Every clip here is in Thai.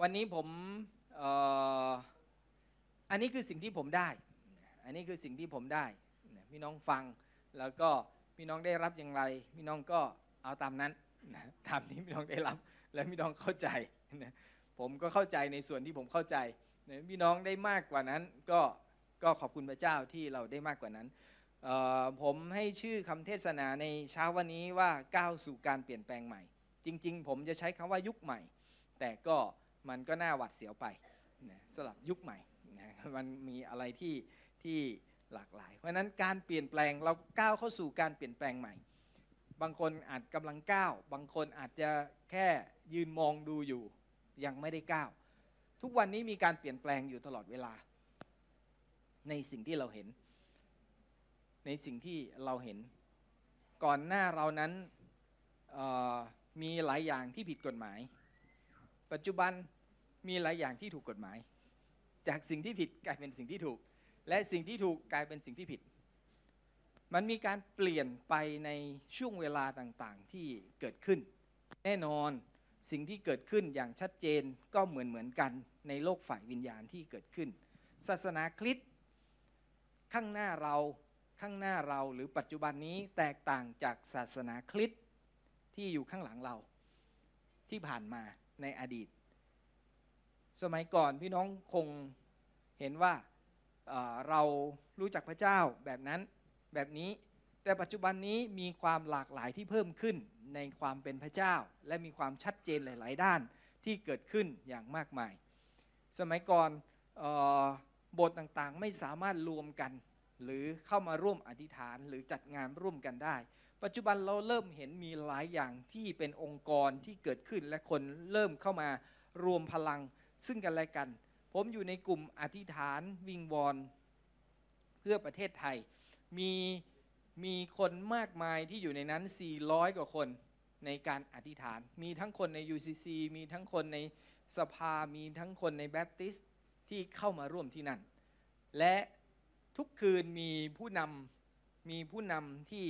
วันนี้ผมอันนี้คือสิ่งที่ผมได้ อันนี้คือสิ่งที่ผมได้ พี่น้องฟังแล้วก็พี่น้องได้รับอย่างไร พี่น้องก็เอาตามนั้นตามที่พี่น้องได้รับ และพี่น้องเข้าใจผมก็เข้าใจในส่วนที่ผมเข้าใจพี่น้องได้มากกว่านั้นก็ก็ขอบคุณพระเจ้าที่เราได้มากกว่านั้นผมให้ชื่อคำเทศนาในเช้าวันนี้ว่าก้าวสู่การเปลี่ยนแปลงใหม่ จริง ๆ ผมจะใช้คำว่ายุคใหม่ แต่ก็ มันก็น่าหวัดเสียวไปนะสลับยุคใหม่นะมันมีอะไรที่ที่หลากหลาย เพราะนั้นการเปลี่ยนแปลงเราก้าวเข้าสู่การเปลี่ยนแปลงใหม่ บางคนอาจกำลังก้าว บางคนอาจจะแค่ยืนมองดูอยู่ ยังไม่ได้ก้าว ทุกวันนี้มีการเปลี่ยนแปลงอยู่ตลอดเวลา ในสิ่งที่เราเห็น ในสิ่งที่เราเห็น ก่อนหน้าเรานั้นมีหลายอย่างที่ผิดกฎหมาย ปัจจุบัน มีหลายอย่างที่ถูกกฎหมาย จากสิ่งที่ผิดกลายเป็นสิ่งที่ถูก และสิ่งที่ถูกกลายเป็นสิ่งที่ผิด มันมีการเปลี่ยนไปในช่วงเวลาต่างๆที่เกิดขึ้น แน่นอนสิ่งที่เกิดขึ้นอย่างชัดเจนก็เหมือนเหมือนกันในโลกฝ่ายวิญญาณที่เกิดขึ้น ศาสนาคริสต์ข้างหน้าเราข้างหน้าเราหรือปัจจุบันนี้แตกต่างจากศาสนาคริสต์ที่อยู่ข้างหลังเราที่ผ่านมาในอดีต สมัยก่อนพี่น้องคงเห็นว่าเอ่อเรารู้จักพระเจ้าแบบนั้นแบบนี้ แต่ปัจจุบันนี้มีความหลากหลายที่เพิ่มขึ้นในความเป็นพระเจ้า และมีความชัดเจนหลาย ๆ ด้านที่เกิดขึ้นอย่างมากมาย สมัยก่อนอบทต่างๆไม่สามารถรวมกัน หรือเข้ามาร่วมอธิษฐานหรือจัดงานร่วมกันได้ ปัจจุบันเราเริ่มเห็นมีหลายอย่างที่เป็นองค์กรที่เกิดขึ้นและคนเริ่มเข้ามารวมพลัง ซึ่งกันและกัน ผมอยู่ในกลุ่มอธิษฐานวิงวอนเพื่อประเทศไทย มีมีคนมากมายที่อยู่ในนั้น 400 กว่าคนในการอธิษฐาน มีทั้งคนใน UCC มีทั้งคนในสภา มีทั้งคนในแบปติสต์ที่เข้ามาร่วมที่นั่น และทุกคืนมีผู้นำมีผู้นำที่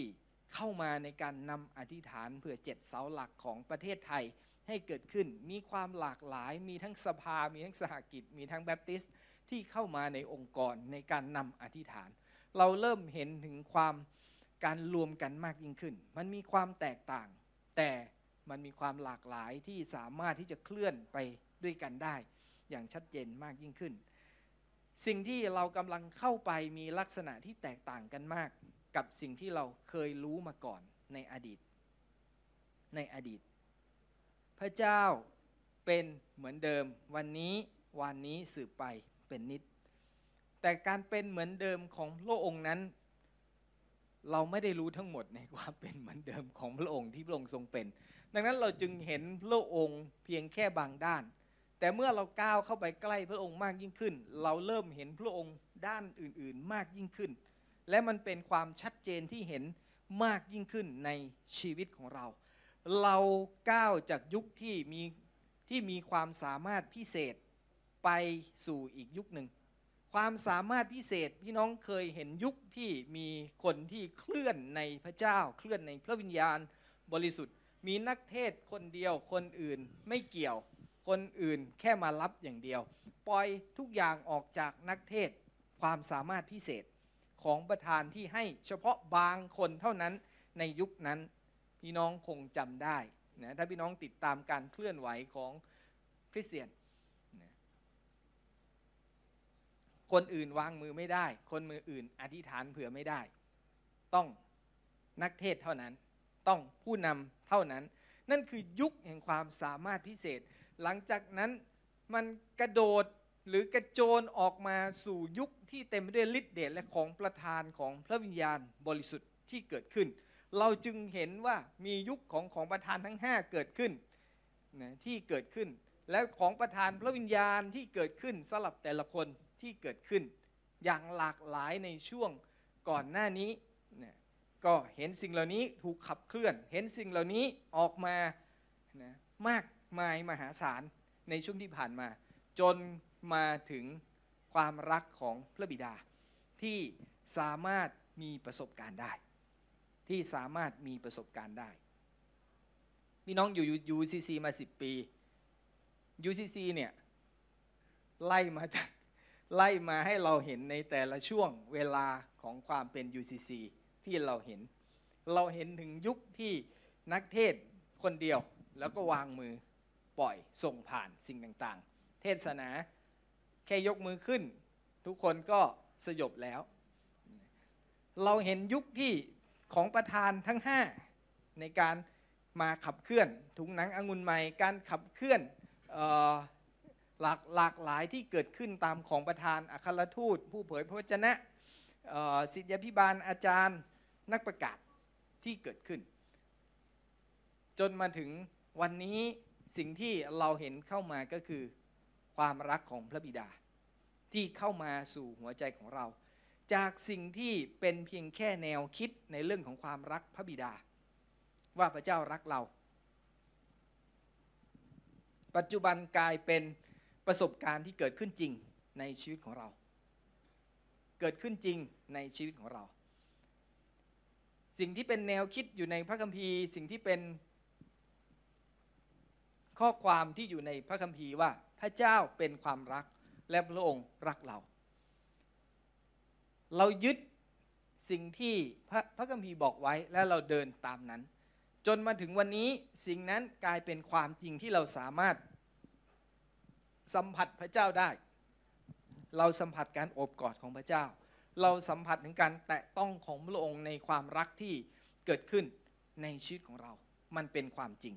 เข้ามาในการนำอธิษฐานเพื่อเจ็ดเสาหลักของประเทศไทย ให้เกิดขึ้น มีความหลากหลาย มีทั้งสภา มีทั้งสหกิจ มีทั้งแบปติสต์ที่เข้ามาในองค์กรในการนำอธิษฐาน เราเริ่มเห็นถึงความการรวมกันมากยิ่งขึ้น มันมีความแตกต่าง แต่มันมีความหลากหลายที่สามารถที่จะเคลื่อนไปด้วยกันได้ อย่างชัดเจนมากยิ่งขึ้น สิ่งที่เรากำลังเข้าไปมีลักษณะที่แตกต่างกันมาก กับสิ่งที่เราเคยรู้มาก่อนในอดีต ในอดีต พระเจ้าเป็นเหมือนเดิม วันนี้วันนี้สืบไปเป็นนิด แต่การเป็นเหมือนเดิมของพระองค์นั้น เราไม่ได้รู้ทั้งหมดในความเป็นเหมือนเดิมของพระองค์ที่พระองค์ทรงเป็น ดังนั้นเราจึงเห็นพระองค์เพียงแค่บางด้าน แต่เมื่อเราก้าวเข้าไปใกล้พระองค์มากยิ่งขึ้น เราเริ่มเห็นพระองค์ด้านอื่น ๆ มากยิ่งขึ้น และมันเป็นความชัดเจนที่เห็นมากยิ่งขึ้นในชีวิตของเรา เราก้าวจากยุคที่มีที่มีความสามารถพิเศษไปสู่อีกยุคหนึ่ง ความสามารถพิเศษพี่น้องเคยเห็นยุคที่มีคนที่เคลื่อนในพระเจ้า เคลื่อนในพระวิญญาณบริสุทธิ์ มีนักเทศคนเดียวคนอื่นไม่เกี่ยว คนอื่นแค่มารับอย่างเดียว ปล่อยทุกอย่างออกจากนักเทศความสามารถพิเศษของประธานที่ให้เฉพาะบางคนเท่านั้นในยุคนั้น พี่น้องคงจำได้นะถ้าพี่น้องติดตามการเคลื่อนไหวของคริสเตียนนะคนอื่นวางมือไม่ได้ คนมืออื่นอธิษฐานเผื่อไม่ได้ ต้องนักเทศเท่านั้น ต้องผู้นำเท่านั้น นั่นคือยุคแห่งความสามารถพิเศษ หลังจากนั้นมันกระโดดหรือกระโจนออกมาสู่ยุคที่เต็มไปด้วยฤทธิ์เดชและของประธานของพระวิญญาณบริสุทธิ์ที่เกิดขึ้น เราจึงเห็นว่ามียุคของของประธานทั้ง 5 เกิดขึ้นนะที่เกิดขึ้น และของประธานพระวิญญาณที่เกิดขึ้นสลับแต่ละคนที่เกิดขึ้น อย่างหลากหลายในช่วงก่อนหน้านี้นะก็เห็นสิ่งเหล่านี้ถูกขับเคลื่อน เห็นสิ่งเหล่านี้ออกมานะมากมายมหาศาลในช่วงที่ผ่านมา จนมาถึงความรักของพระบิดาที่สามารถมีประสบการณ์ได้ ที่สามารถมีประสบการณ์ได้พี่น้องอยู่ UCC มา 10 ปี UCC เนี่ย ไล่มาจากไล่มาให้เราเห็นในแต่ละช่วงเวลาของความเป็น UCC ที่เราเห็น เราเห็นถึงยุคที่นักเทศคนเดียว แล้วก็วางมือปล่อยส่งผ่านสิ่งต่างๆ เทศนาแค่ยกมือขึ้น ทุกคนก็สยบแล้ว เราเห็นยุคที่ ของประธานทั้ง 5 ในการมาขับเคลื่อน ถุงหนังองุ่นใหม่ การขับเคลื่อนออหลากหลากหลายที่เกิดขึ้นตามของประธานอัครทูต ผู้เผยพระวจนะศิษยาพิบาลอาจารย์นักประกาศที่เกิดขึ้น จนมาถึงวันนี้สิ่งที่เราเห็นเข้ามาก็คือความรักของพระบิดา ที่เข้ามาสู่หัวใจของเรา จากสิ่งที่เป็นเพียงแค่แนวคิดในเรื่องของความรักพระบิดา ว่าพระเจ้ารักเรา ปัจจุบันกลายเป็นประสบการณ์ที่เกิดขึ้นจริงในชีวิตของเรา เกิดขึ้นจริงในชีวิตของเรา สิ่งที่เป็นแนวคิดอยู่ในพระคัมภีร์ สิ่งที่เป็นข้อความที่อยู่ในพระคัมภีร์ว่าพระเจ้าเป็นความรักและพระองค์รักเรา เรายึดสิ่งที่พระพระคัมภีร์บอกไว้และเราเดินตามนั้น จนมาถึงวันนี้สิ่งนั้นกลายเป็นความจริงที่เราสามารถสัมผัสพระเจ้าได้ เราสัมผัสการโอบกอดของพระเจ้า เราสัมผัสถึงการแตะต้องของพระองค์ในความรักที่เกิดขึ้นในชีวิตของเรา มันเป็นความจริง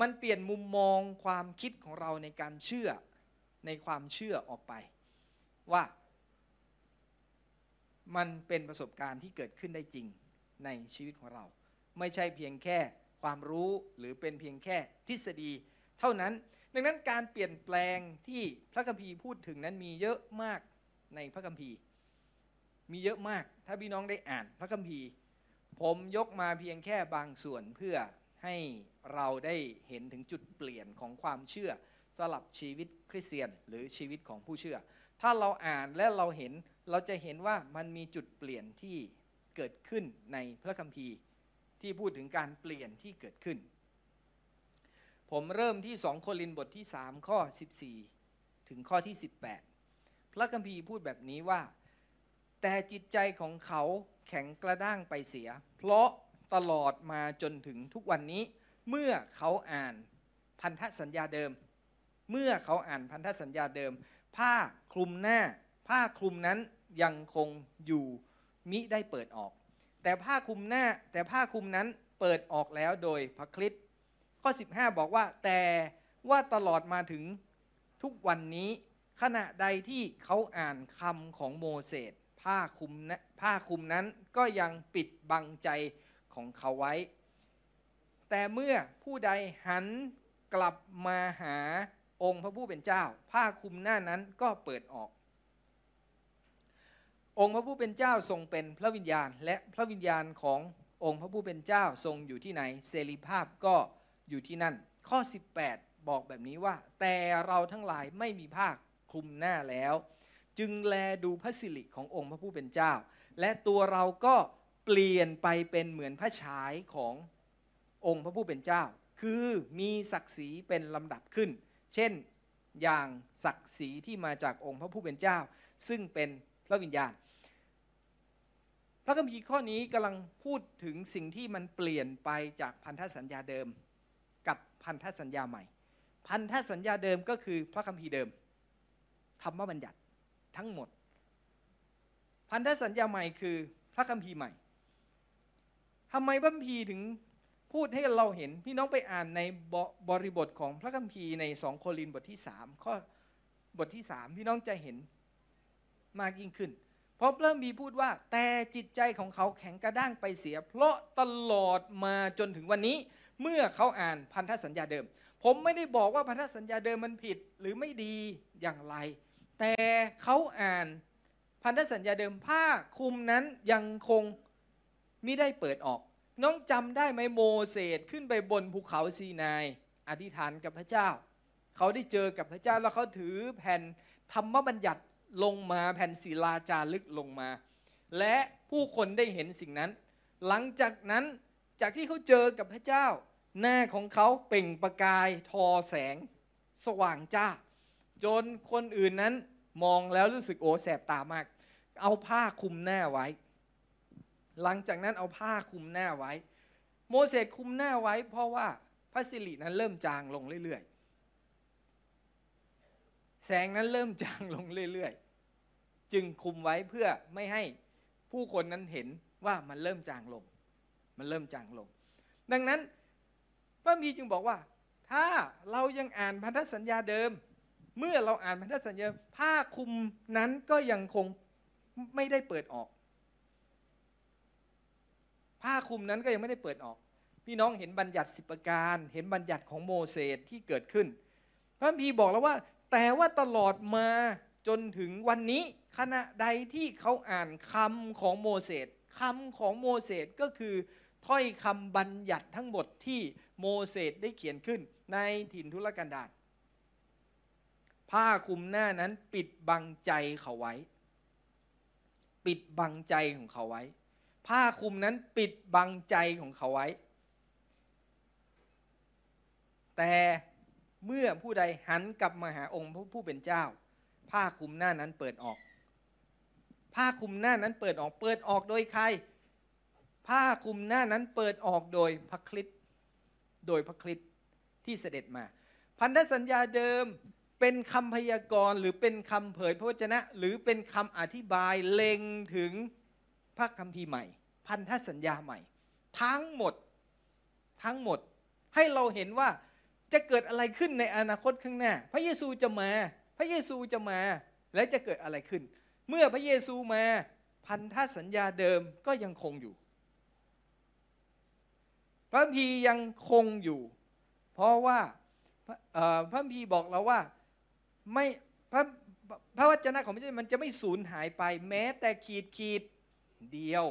มันเปลี่ยนมุมมองความคิดของเราในการเชื่อในความเชื่อออกไป ว่า มันเป็นประสบการณ์ที่เกิดขึ้นได้จริงในชีวิตของเรา ไม่ใช่เพียงแค่ความรู้หรือเป็นเพียงแค่ทฤษฎี เท่านั้น ดังนั้นการเปลี่ยนแปลงที่พระคัมภีร์พูดถึงนั้นมีเยอะมากในพระคัมภีร์ มีเยอะมาก ถ้าพี่น้องได้อ่านพระคัมภีร์ ผมยกมาเพียงแค่บางส่วนเพื่อให้เราได้เห็นถึงจุดเปลี่ยนของความเชื่อสลับชีวิตคริสเตียนหรือชีวิตของผู้เชื่อ ถ้าเราอ่านและเราเห็นเราจะเห็นว่ามันมีจุดเปลี่ยนที่เกิดขึ้นในพระคัมภีร์ที่พูดถึงการเปลี่ยนที่เกิดขึ้น ผมเริ่มที่ 2 โครินธ์บทที่ 3 ข้อ 14 ถึงข้อที่ 18 พระคัมภีร์พูดแบบนี้ว่า แต่จิตใจของเขาแข็งกระด้างไปเสีย เพราะตลอดมาจนถึงทุกวันนี้ เมื่อเขาอ่านพันธสัญญาเดิม เมื่อเขาอ่านพันธสัญญาเดิมผ้าค คลุมหน้า ผ้าคลุมนั้นยังคงอยู่มิได้เปิดออก แต่ผ้าคลุมหน้าแต่ผ้าคลุมนั้นเปิดออกแล้วโดยพระคริสต์ข้อ 15 บอกว่าแต่ว่าตลอดมาถึงทุกวันนี้ขณะใดที่เขาอ่านคำของโมเสสผ้าคลุมนะผ้าคลุมนั้นก็ยังปิดบังใจของเขาไว้ แต่เมื่อผู้ใดหันกลับมาหา องค์พระผู้เป็นเจ้า ผ้าคลุมหน้านั้นก็เปิดออก องค์พระผู้เป็นเจ้าทรงเป็นพระวิญญาณ และพระวิญญาณขององค์พระผู้เป็นเจ้าทรงอยู่ที่ไหนเสรีภาพก็อยู่ที่นั่น ข้อ 18 บอกแบบนี้ว่า แต่เราทั้งหลายไม่มีผ้าคลุมหน้าแล้ว จึงแลดูพระสิริขององค์พระผู้เป็นเจ้า และตัวเราก็เปลี่ยนไปเป็นเหมือนพระฉายขององค์พระผู้เป็นเจ้า คือมีศักดิ์ศรีเป็นลำดับขึ้น เช่นอย่างศักดิ์ศรีที่มาจากองค์พระผู้เป็นเจ้า ซึ่งเป็นพระวิญญาณ พระคัมภีร์ข้อนี้กำลังพูดถึงสิ่งที่มันเปลี่ยนไปจากพันธสัญญาเดิม กับพันธสัญญาใหม่ พันธสัญญาเดิมก็คือพระคัมภีร์เดิมธรรมบัญญัติทั้งหมด พันธสัญญาใหม่คือพระคัมภีร์ใหม่ทำไมพระคัมภีร์ถึง พูดให้เราเห็นพี่น้องไปอ่านในบบริบทของพระคัมภีร์ในสองโครินบทที่3ข้อบทที่3พี่น้องจะเห็นมากยิ่งขึ้น เพราะเริ่มมีพูดว่า แต่จิตใจของเขาแข็งกระด้างไปเสีย เพราะตลอดมาจนถึงวันนี้ เมื่อเขาอ่านพันธสัญญาเดิม ผมไม่ได้บอกว่าพันธสัญญาเดิมมันผิดหรือไม่ดีอย่างไร แต่เขาอ่านพันธสัญญาเดิมผ้าคลุมนั้นยังคงไมิได้เปิดออก น้องจำได้ไหมโมเสสขึ้นไปบนภูเขาซีนายอธิษฐานกับพระเจ้า เขาได้เจอกับพระเจ้าแล้วเขาถือแผ่นธรรมบัญญัติลงมาแผ่นศิลาจารึกลงมา และผู้คนได้เห็นสิ่งนั้น หลังจากนั้นจากที่เขาเจอกับพระเจ้า หน้าของเขาเปล่งประกายทอแสงสว่างจ้า จนคนอื่นนั้นมองแล้วรู้สึกโอ้แสบตามาก เอาผ้าคลุมหน้าไว้ หลังจากนั้นเอาผ้าคลุมหน้าไว้ โมเสสคลุมหน้าไว้ เพราะว่าพระสิรินั้นเริ่มจางลงเรื่อยๆ แสงนั้นเริ่มจางลงเรื่อยๆ จึงคลุมไว้เพื่อไม่ให้ผู้คนนั้นเห็นว่ามันเริ่มจางลง มันเริ่มจางลง ดังนั้นพระมีจึงบอกว่า ถ้าเรายังอ่านพันธสัญญาเดิม เมื่อเราอ่านพันธสัญญาผ้าคลุมนั้นก็ยังคงไม่ได้เปิดออก ผ้าคลุมนั้นก็ยังไม่ได้เปิดออก พี่น้องเห็นบัญญัติสิบประการ เห็นบัญญัติของโมเสสที่เกิดขึ้น พระพีบอกแล้วว่า แต่ว่าตลอดมาจนถึงวันนี้ขณะใดที่เขาอ่านคำของโมเสสคำของโมเสสก็คือถ้อยคำบัญญัติทั้งหมดที่โมเสสได้เขียนขึ้น ในถิ่นทุรกันดารผ้าคลุมหน้านั้นปิดบังใจเขาไว้ ปิดบังใจของเขาไว้ ผ้าคลุมนั้นปิดบังใจของเขาไว้ แต่เมื่อผู้ใดหันกลับมาหาองค์ผู้เป็นเจ้า ผ้าคลุมหน้านั้นเปิดออก ผ้าคลุมหน้านั้นเปิดออกเปิดออกโดยใคร ผ้าคลุมหน้านั้นเปิดออกโดยพระคริสต์โดยพระคริสต์ที่เสด็จมา พันธสัญญาเดิมเป็นคำพยากรณ์หรือเป็นคำเผยพระวจนะ หรือเป็นคำอธิบายเล็งถึง พระคัมภีร์ใหม่ พันธสัญญาใหม่ ทั้งหมดทั้งหมดให้เราเห็นว่าจะเกิดอะไรขึ้นในอนาคตข้างหน้า พระเยซูจะมา พระเยซูจะมา และจะเกิดอะไรขึ้น เมื่อพระเยซูมา พันธสัญญาเดิมก็ยังคงอยู่ พระคัมภียังคงอยู่ เพราะว่าพระคัมภีบอกเราว่าไม่พระพระวจนะของพระเจ้ามันจะไม่สูญหายไป แม้แต่ขีดขีด เดียว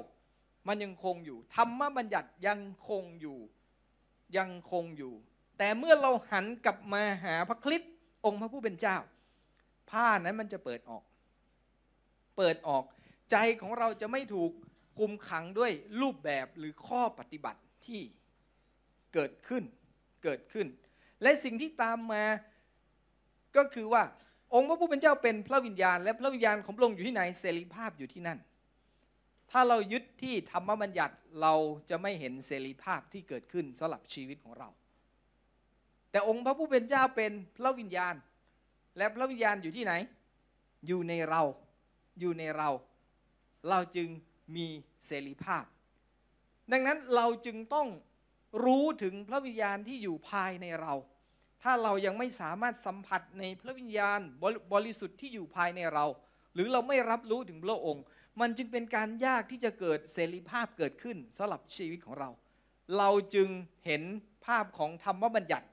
มันยังคงอยู่ธรรมบัญญัติยังคงอยู่ยังคงอยู่ แต่เมื่อเราหันกลับมาหาพระคริสต์องค์พระผู้เป็นเจ้า ผ้านั้นมันจะเปิดออก เปิดออกใจของเราจะไม่ถูกคุมขังด้วยรูปแบบหรือข้อปฏิบัติที่เกิดขึ้นเกิดขึ้น และสิ่งที่ตามมาก็คือว่าองค์พระผู้เป็นเจ้าเป็นพระวิญญาณ และพระวิญญาณของพระองค์อยู่ที่ไหนเสรีภาพอยู่ที่นั่น ถ้าเรายึดที่ธรรมบัญญัติเราจะไม่เห็นเสรีภาพที่เกิดขึ้นสำหรับชีวิตของเรา แต่องค์พระผู้เป็นเจ้าเป็นพระวิญญาณ และพระวิญญาณอยู่ที่ไหน อยู่ในเราอยู่ในเรา เราจึงมีเสรีภาพ ดังนั้นเราจึงต้องรู้ถึงพระวิญญาณที่อยู่ภายในเรา ถ้าเรายังไม่สามารถสัมผัสในพระวิญญาณบริสุทธิ์ที่อยู่ภายในเรา หรือเราไม่รับรู้ถึงพระองค์ มันจึงเป็นการยากที่จะเกิดเสรีภาพเกิดขึ้นสำหรับชีวิตของเรา เราจึงเห็นภาพของธรรมบัญญัติ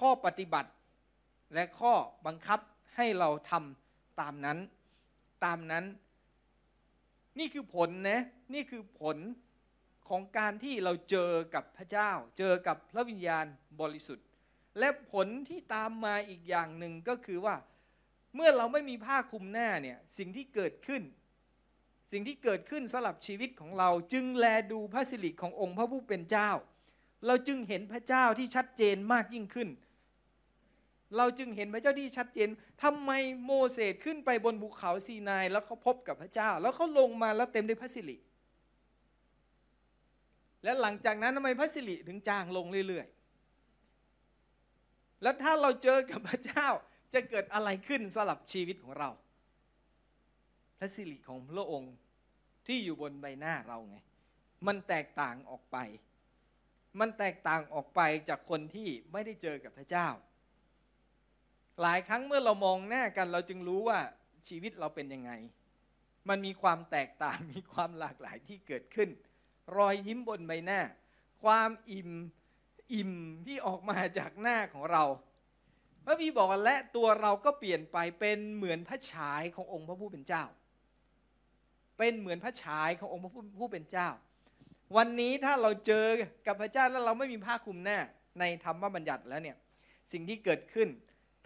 ข้อปฏิบัติ และข้อบังคับให้เราทำตามนั้น ตามนั้น นี่คือผลนะนี่คือผลของการที่เราเจอกับพระเจ้า เจอกับพระวิญญาณบริสุทธิ์ และผลที่ตามมาอีกอย่างหนึ่งก็คือว่า เมื่อเราไม่มีผ้าคลุมหน้าเนี่ยสิ่งที่เกิดขึ้น สิ่งที่เกิดขึ้นสำหรับชีวิตของเราจึงแลดูพระสิริขององค์พระผู้เป็นเจ้า เราจึงเห็นพระเจ้าที่ชัดเจนมากยิ่งขึ้น เราจึงเห็นพระเจ้าที่ชัดเจนทำไมโมเสสขึ้นไปบนภูเขาซีนายแล้วเขาพบกับพระเจ้า แล้วเขาลงมาแล้วเต็มด้วยพระสิริและหลังจากนั้นทำไมพระสิริถึงจางลงเรื่อยๆ แล้วถ้าเราเจอกับพระเจ้า จะเกิดอะไรขึ้นสำหรับชีวิตของเราพระสิริของพระองค์ที่อยู่บนใบหน้าเราไง มันแตกต่างออกไป มันแตกต่างออกไปจากคนที่ไม่ได้เจอกับพระเจ้า หลายครั้งเมื่อเรามองหน้ากัน เราจึงรู้ว่าชีวิตเราเป็นยังไง มันมีความแตกต่างมีความหลากหลายที่เกิดขึ้น รอยยิ้มบนใบหน้า ความอิ่มอิ่มที่ออกมาจากหน้าของเรา พระพีบอกและตัวเราก็เปลี่ยนไปเป็นเหมือนพระฉายขององค์พระผู้เป็นเจ้า เป็นเหมือนพระฉายขององค์พระผู้เป็นเจ้า วันนี้ถ้าเราเจอกับพระเจ้าแล้วเราไม่มีผ้าคลุมหน้าในธรรมบัญญัติแล้วเนี่ยสิ่งที่เกิดขึ้น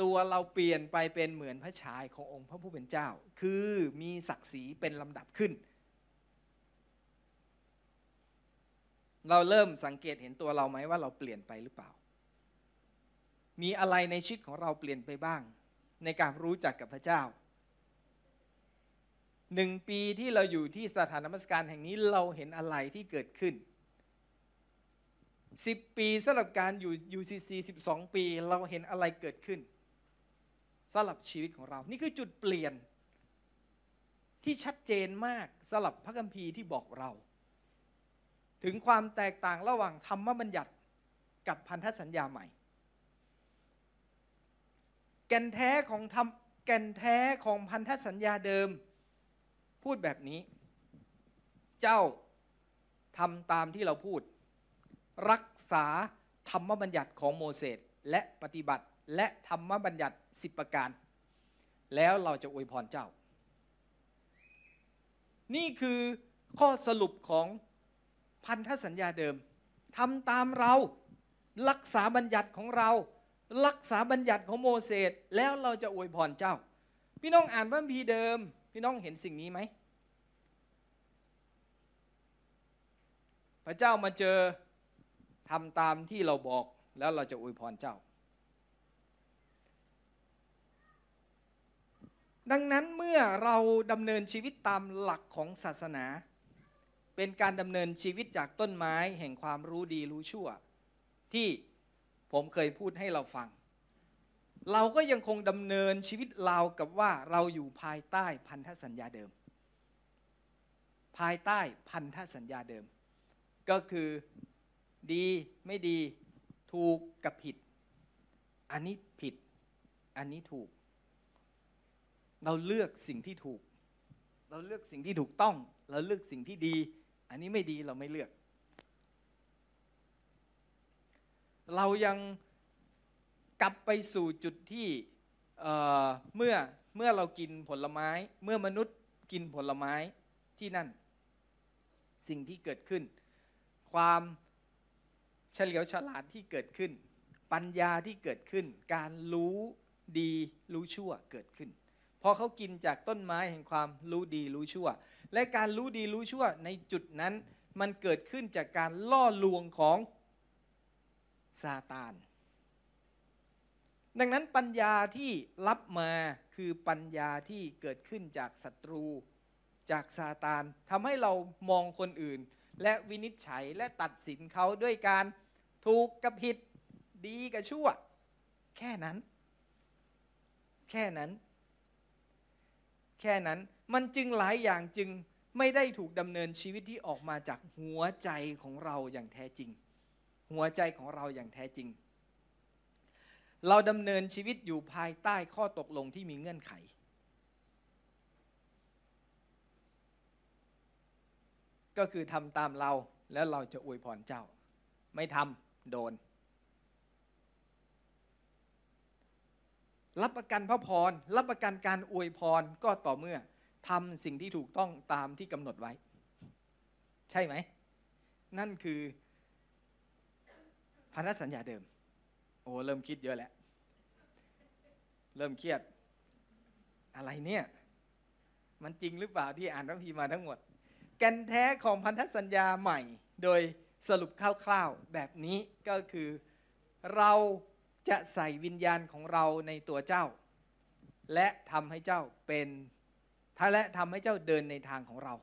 ตัวเราเปลี่ยนไปเป็นเหมือนพระฉายขององค์พระผู้เป็นเจ้า คือมีศักดิ์ศรีเป็นลำดับขึ้น เราเริ่มสังเกตเห็นตัวเราไหมว่าเราเปลี่ยนไปหรือเปล่า มีอะไรในชีวิตของเราเปลี่ยนไปบ้าง ในการรู้จักกับพระเจ้าหนึ่งปีที่เราอยู่ที่สถานนมัสการแห่งนี้เราเห็นอะไรที่เกิดขึ้น 10 ปีสำหรับการอยู่ UCC 12 ปีเราเห็นอะไรเกิดขึ้นสำหรับชีวิตของเรา นี่คือจุดเปลี่ยน ที่ชัดเจนมากสำหรับพระคัมภีร์ที่บอกเรา ถึงความแตกต่างระหว่างธรรมบัญญัติกับพันธสัญญาใหม่ ก่นแท้ของธรรมแก่นแท้ของพันธสัญญาเดิม พูดแบบนี้ เจ้าทำตามที่เราพูด รักษาธรรมบัญญัติของโมเสสและปฏิบัติและธรรมบัญญัติสิบประการ แล้วเราจะอวยพรเจ้า นี่คือข้อสรุปของพันธสัญญาเดิมทำตามเรา รักษาบัญญัติของเรา รักษาบัญญัติของโมเสสแล้วเราจะอวยพรเจ้า พี่น้องอ่านพระคัมภีร์เดิม พี่น้องเห็นสิ่งนี้ไหม พระเจ้ามาเจอทำตามที่เราบอกแล้วเราจะอวยพรเจ้า ดังนั้นเมื่อเราดำเนินชีวิตตามหลักของศาสนา เป็นการดำเนินชีวิตจากต้นไม้แห่งความรู้ดีรู้ชั่ว ที่ ผมเคยพูดให้เราฟัง เราก็ยังคงดำเนินชีวิตเรากับว่าเราอยู่ภายใต้พันธสัญญาเดิม ภายใต้พันธสัญญาเดิม ก็คือดีไม่ดีถูกกับผิด อันนี้ผิด อันนี้ถูก เราเลือกสิ่งที่ถูก เราเลือกสิ่งที่ถูกต้อง เราเลือกสิ่งที่ดี อันนี้ไม่ดีเราไม่เลือก เรายังกลับไปสู่จุดที่เเมื่อเมื่อเรากินผลไม้ เมื่อมนุษย์กินผลไม้ที่นั่น สิ่งที่เกิดขึ้น ความเฉลียวฉลาดที่เกิดขึ้น ปัญญาที่เกิดขึ้น การรู้ดีรู้ชั่วเกิดขึ้นพอเขากินจากต้นไม้แห่งความรู้ดีรู้ชั่ว และการรู้ดีรู้ชั่วในจุดนั้น มันเกิดขึ้นจากการล่อลวงของ ซาตาน ดังนั้นปัญญาที่รับมาคือปัญญาที่เกิดขึ้นจากศัตรู จากซาตานทำให้เรามองคนอื่น และวินิจฉัยและตัดสินเขาด้วยการถูกกับผิดดีกับชั่ว แค่นั้น แค่นั้น แค่นั้นมันจึงหลายอย่างจึงไม่ได้ถูกดำเนินชีวิตที่ออกมาจากหัวใจของเราอย่างแท้จริง หัวใจของเราอย่างแท้จริง เราดำเนินชีวิตอยู่ภายใต้ข้อตกลงที่มีเงื่อนไข ก็คือทำตามเราแล้วเราจะอวยพรเจ้า ไม่ทำโดน รับประกันพระพร รับประกันการอวยพรก็ต่อเมื่อทำสิ่งที่ถูกต้องตามที่กำหนดไว้ ใช่ไหม นั่นคือ พันธสัญญาเดิม โอ้เริ่มคิดเยอะแล้ว เริ่มเครียด อะไรเนี่ย มันจริงหรือเปล่าที่อ่านพระพีมาทั้งหมด แกนแท้ของพันธสัญญาใหม่ โดยสรุปคร่าวๆแบบนี้ก็คือเราจะใส่วิญญาณของเราในตัวเจ้า และทำให้เจ้าเป็นถ้าและทำให้เจ้าเดินในทางของเรา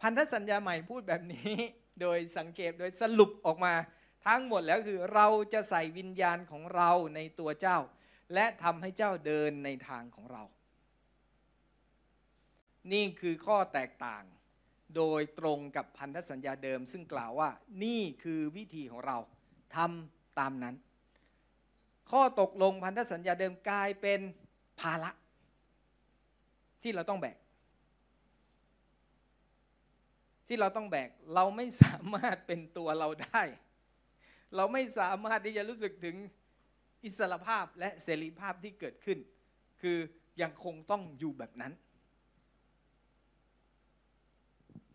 พันธสัญญาใหม่พูดแบบนี้ โดยสังเกตโดยสรุปออกมาทั้งหมดแล้วคือเราจะใส่วิญญาณของเราในตัวเจ้า และทำให้เจ้าเดินในทางของเรา นี่คือข้อแตกต่าง โดยตรงกับพันธสัญญาเดิม ซึ่งกล่าวว่านี่คือวิธีของเราทำตามนั้น ข้อตกลงพันธสัญญาเดิมกลายเป็นภาระที่เราต้องแบก ที่เราต้องแบกเราไม่สามารถเป็นตัวเราได้ เราไม่สามารถที่จะรู้สึกถึงอิสรภาพและเสรีภาพที่เกิดขึ้น คือยังคงต้องอยู่แบบนั้น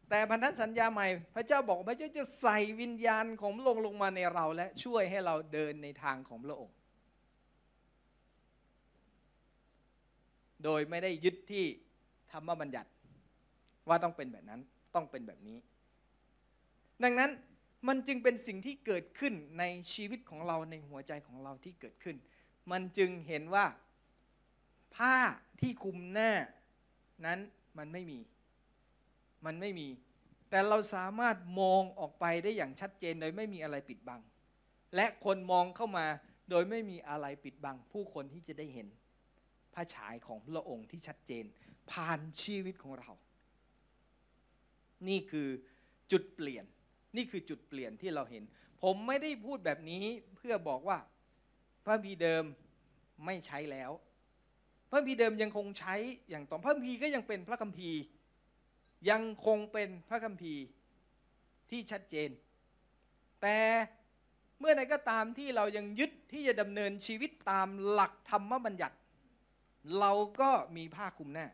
แต่พันธสัญญาใหม่พระเจ้าบอกพระเจ้าจะใส่วิญญาณของพระองค์ลงมาในเรา และช่วยให้เราเดินในทางของพระองค์ โดยไม่ได้ยึดที่ธรรมบัญญัติว่าต้องเป็นแบบนั้น ต้องเป็นแบบนี้ ดังนั้นมันจึงเป็นสิ่งที่เกิดขึ้นในชีวิตของเราในหัวใจของเราที่เกิดขึ้น มันจึงเห็นว่าผ้าที่คลุมหน้านั้นมันไม่มี มันไม่มี แต่เราสามารถมองออกไปได้อย่างชัดเจนโดยไม่มีอะไรปิดบัง และคนมองเข้ามาโดยไม่มีอะไรปิดบัง ผู้คนที่จะได้เห็นพระฉายของพระองค์ที่ชัดเจน ผ่านชีวิตของเรา นี่คือจุดเปลี่ยน นี่คือจุดเปลี่ยนที่เราเห็น ผมไม่ได้พูดแบบนี้เพื่อบอกว่าพระบีเดิมไม่ใช้แล้ว พระบีเดิมยังคงใช้อย่างต่อพระบีก็ยังเป็นพระคัมภีร์ ยังคงเป็นพระคัมภีร์ที่ชัดเจน แต่เมื่อใดก็ตามที่เรายังยึดที่จะดำเนินชีวิตตามหลักธรรมบัญญัติ เราก็มีผ้าคลุมหน้า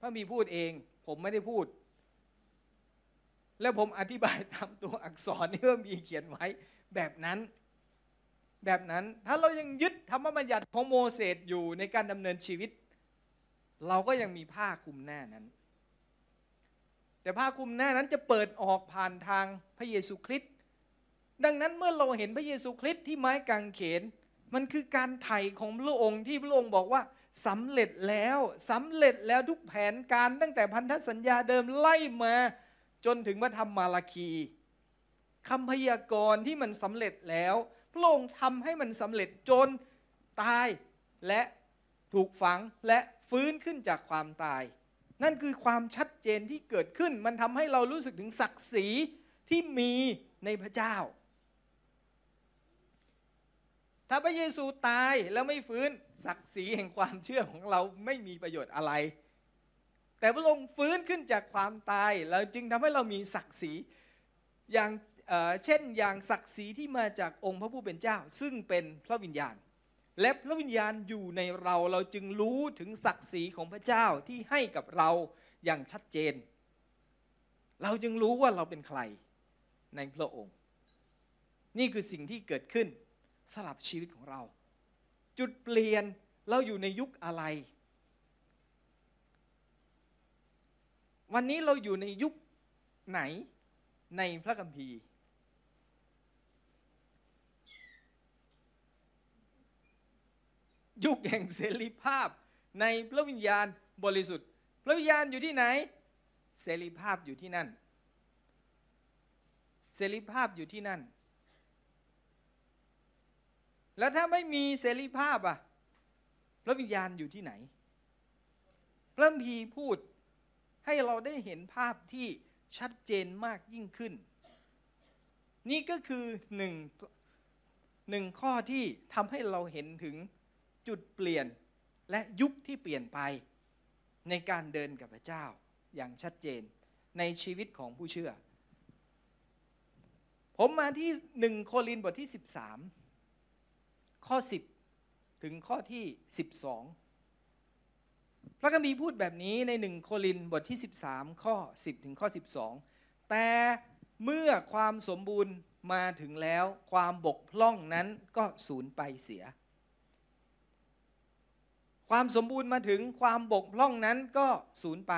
พระมีพูดเอง ผมไม่ได้พูด แล้วผมอธิบายตามตัวอักษรที่เพระมีเขียนไว้แบบนั้น แบบนั้น ถ้าเรายังยึดธรรมบัญญัติของโมเสสอยู่ในการดำเนินชีวิต เราก็ยังมีผ้าคลุมหน้านั้น แต่ผ้าคลุมหน้านั้นจะเปิดออกผ่านทางพระเยซูคริสต์ดังนั้นเมื่อเราเห็นพระเยซูคริสต์ที่ไม้กางเขน มันคือการไถ่ของพระองค์ที่พระองค์บอกว่า สำเร็จแล้วสำเร็จแล้วทุกแผนการตั้งแต่พันธสัญญาเดิมไล่มา จนถึงพระธรรมมาราคีคำพยากรณ์ที่มันสำเร็จแล้ว พระองค์ทำให้มันสำเร็จจนตายและถูกฝังและฟื้นขึ้นจากความตาย นั่นคือความชัดเจนที่เกิดขึ้น มันทำให้เรารู้สึกถึงศักดิ์ศรีที่มีในพระเจ้า ถ้าพระเยซูตายแล้วไม่ฟื้นศักดิ์ศรีแห่งความเชื่อของเราไม่มีประโยชน์อะไร แต่พระองค์ฟื้นขึ้นจากความตายเราจึงทำให้เรามีศักดิ์ศรีอย่างเเช่นอย่างศักดิ์ศรีที่มาจากองค์พระผู้เป็นเจ้า ซึ่งเป็นพระวิญญาณ และพระวิญญาณอยู่ในเราเราจึงรู้ถึงศักดิ์ศรีของพระเจ้าที่ให้กับเราอย่างชัดเจน เราจึงรู้ว่าเราเป็นใครในพระองค์ นี่คือสิ่งที่เกิดขึ้น สลับชีวิตของเรา จุดเปลี่ยนเราอยู่ในยุคอะไร วันนี้เราอยู่ในยุคไหนในพระคัมภีร์ยุคแห่งเสรีภาพในพระวิญญาณบริสุทธิ์ พระวิญญาณอยู่ที่ไหน เสรีภาพอยู่ที่นั่น เสรีภาพอยู่ที่นั่น แล้วถ้าไม่มีเสรีภาพอะพระวิญญาณอยู่ที่ไหน พระพีพูดให้เราได้เห็นภาพที่ชัดเจนมากยิ่งขึ้น นี่ก็คือหนึ่งหนึ่งข้อที่ทำให้เราเห็นถึงจุดเปลี่ยนและยุคที่เปลี่ยนไป ในการเดินกับพระเจ้าอย่างชัดเจนในชีวิตของผู้เชื่อ ผมมาที่หนึ่งโครินบทที่ 13 ข้อ 10 ถึงข้อที่ 12 พระคัมภีร์พูดแบบนี้ในหนึ่งโครินบทที่ 13 ข้อ 10 ถึงข้อ 12 แต่เมื่อความสมบูรณ์มาถึงแล้วความบกพร่องนั้นก็สูญไปเสีย ความสมบูรณ์มาถึงความบกพร่องนั้นก็สูญไป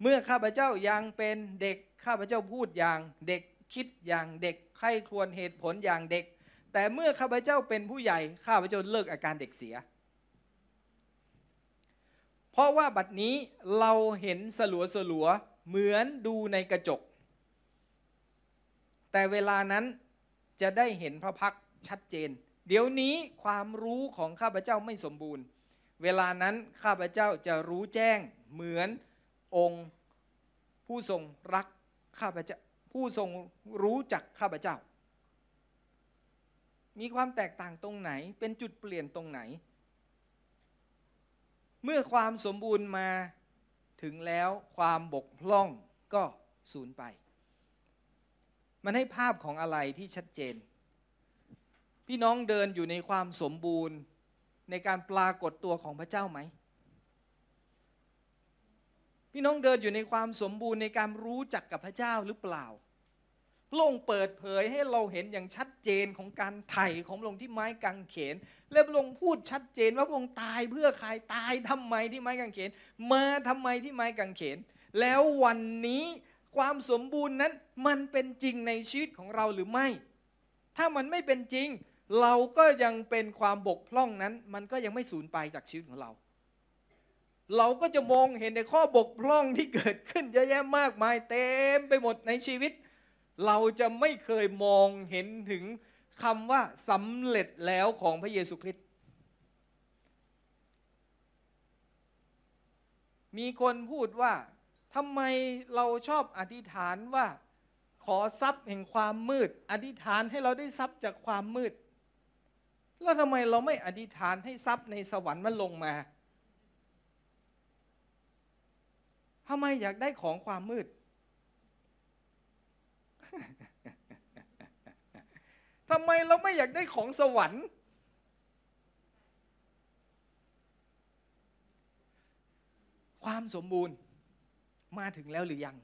เมื่อข้าพเจ้ายังเป็นเด็กข้าพเจ้าพูดอย่างเด็กคิดอย่างเด็กใครควรเหตุผลอย่างเด็ก แต่เมื่อข้าพเจ้าเป็นผู้ใหญ่ข้าพเจ้าเลิกอาการเด็กเสีย เพราะว่าบัดนี้เราเห็นสลัวสลัวเหมือนดูในกระจก แต่เวลานั้นจะได้เห็นพระพักชัดเจน เดี๋ยวนี้ความรู้ของข้าพเจ้าไม่สมบูรณ์ เวลานั้นข้าพเจ้าจะรู้แจ้งเหมือนองค์ผู้ทรงรักข้าพเจ้าผู้ทรงรู้จักข้าพเจ้า มีความแตกต่างตรงไหน เป็นจุดเปลี่ยนตรงไหน เมื่อความสมบูรณ์มาถึงแล้วความบกพร่องก็สูญไป มันให้ภาพของอะไรที่ชัดเจน พี่น้องเดินอยู่ในความสมบูรณ์ในการปรากฏตัวของพระเจ้าไหม พี่น้องเดินอยู่ในความสมบูรณ์ในการรู้จักกับพระเจ้าหรือเปล่า พระองค์เปิดเผยให้เราเห็นอย่างชัดเจนของการไถ่ของพระองค์ที่ไม้กางเขน และพระองค์พูดชัดเจนว่าพระองค์ตายเพื่อใครตายทำไมที่ไม้กางเขน มาทำไมที่ไม้กางเขน แล้ววันนี้ความสมบูรณ์นั้นมันเป็นจริงในชีวิตของเราหรือไม่ ถ้ามันไม่เป็นจริง เราก็ยังเป็นความบกพร่องนั้น มันก็ยังไม่สูญไปจากชีวิตของเรา เราก็จะมองเห็นในข้อบกพร่องที่เกิดขึ้นเยอะแยะมากมายเต็มไปหมดในชีวิต เราจะไม่เคยมองเห็นถึงคำว่าสำเร็จแล้วของพระเยซูคริสต์มีคนพูดว่าทำไมเราชอบอธิษฐานว่า ขอทรัพย์แห่งความมืด อธิษฐานให้เราได้ทรัพย์จากความมืด แล้วทำไมเราไม่อธิษฐานให้ทรัพย์ในสวรรค์มันลงมาทำไมอยากได้ของความมืด ทำไมเราไม่อยากได้ของสวรรค์ ความสมบูรณ์มาถึงแล้วหรือยัง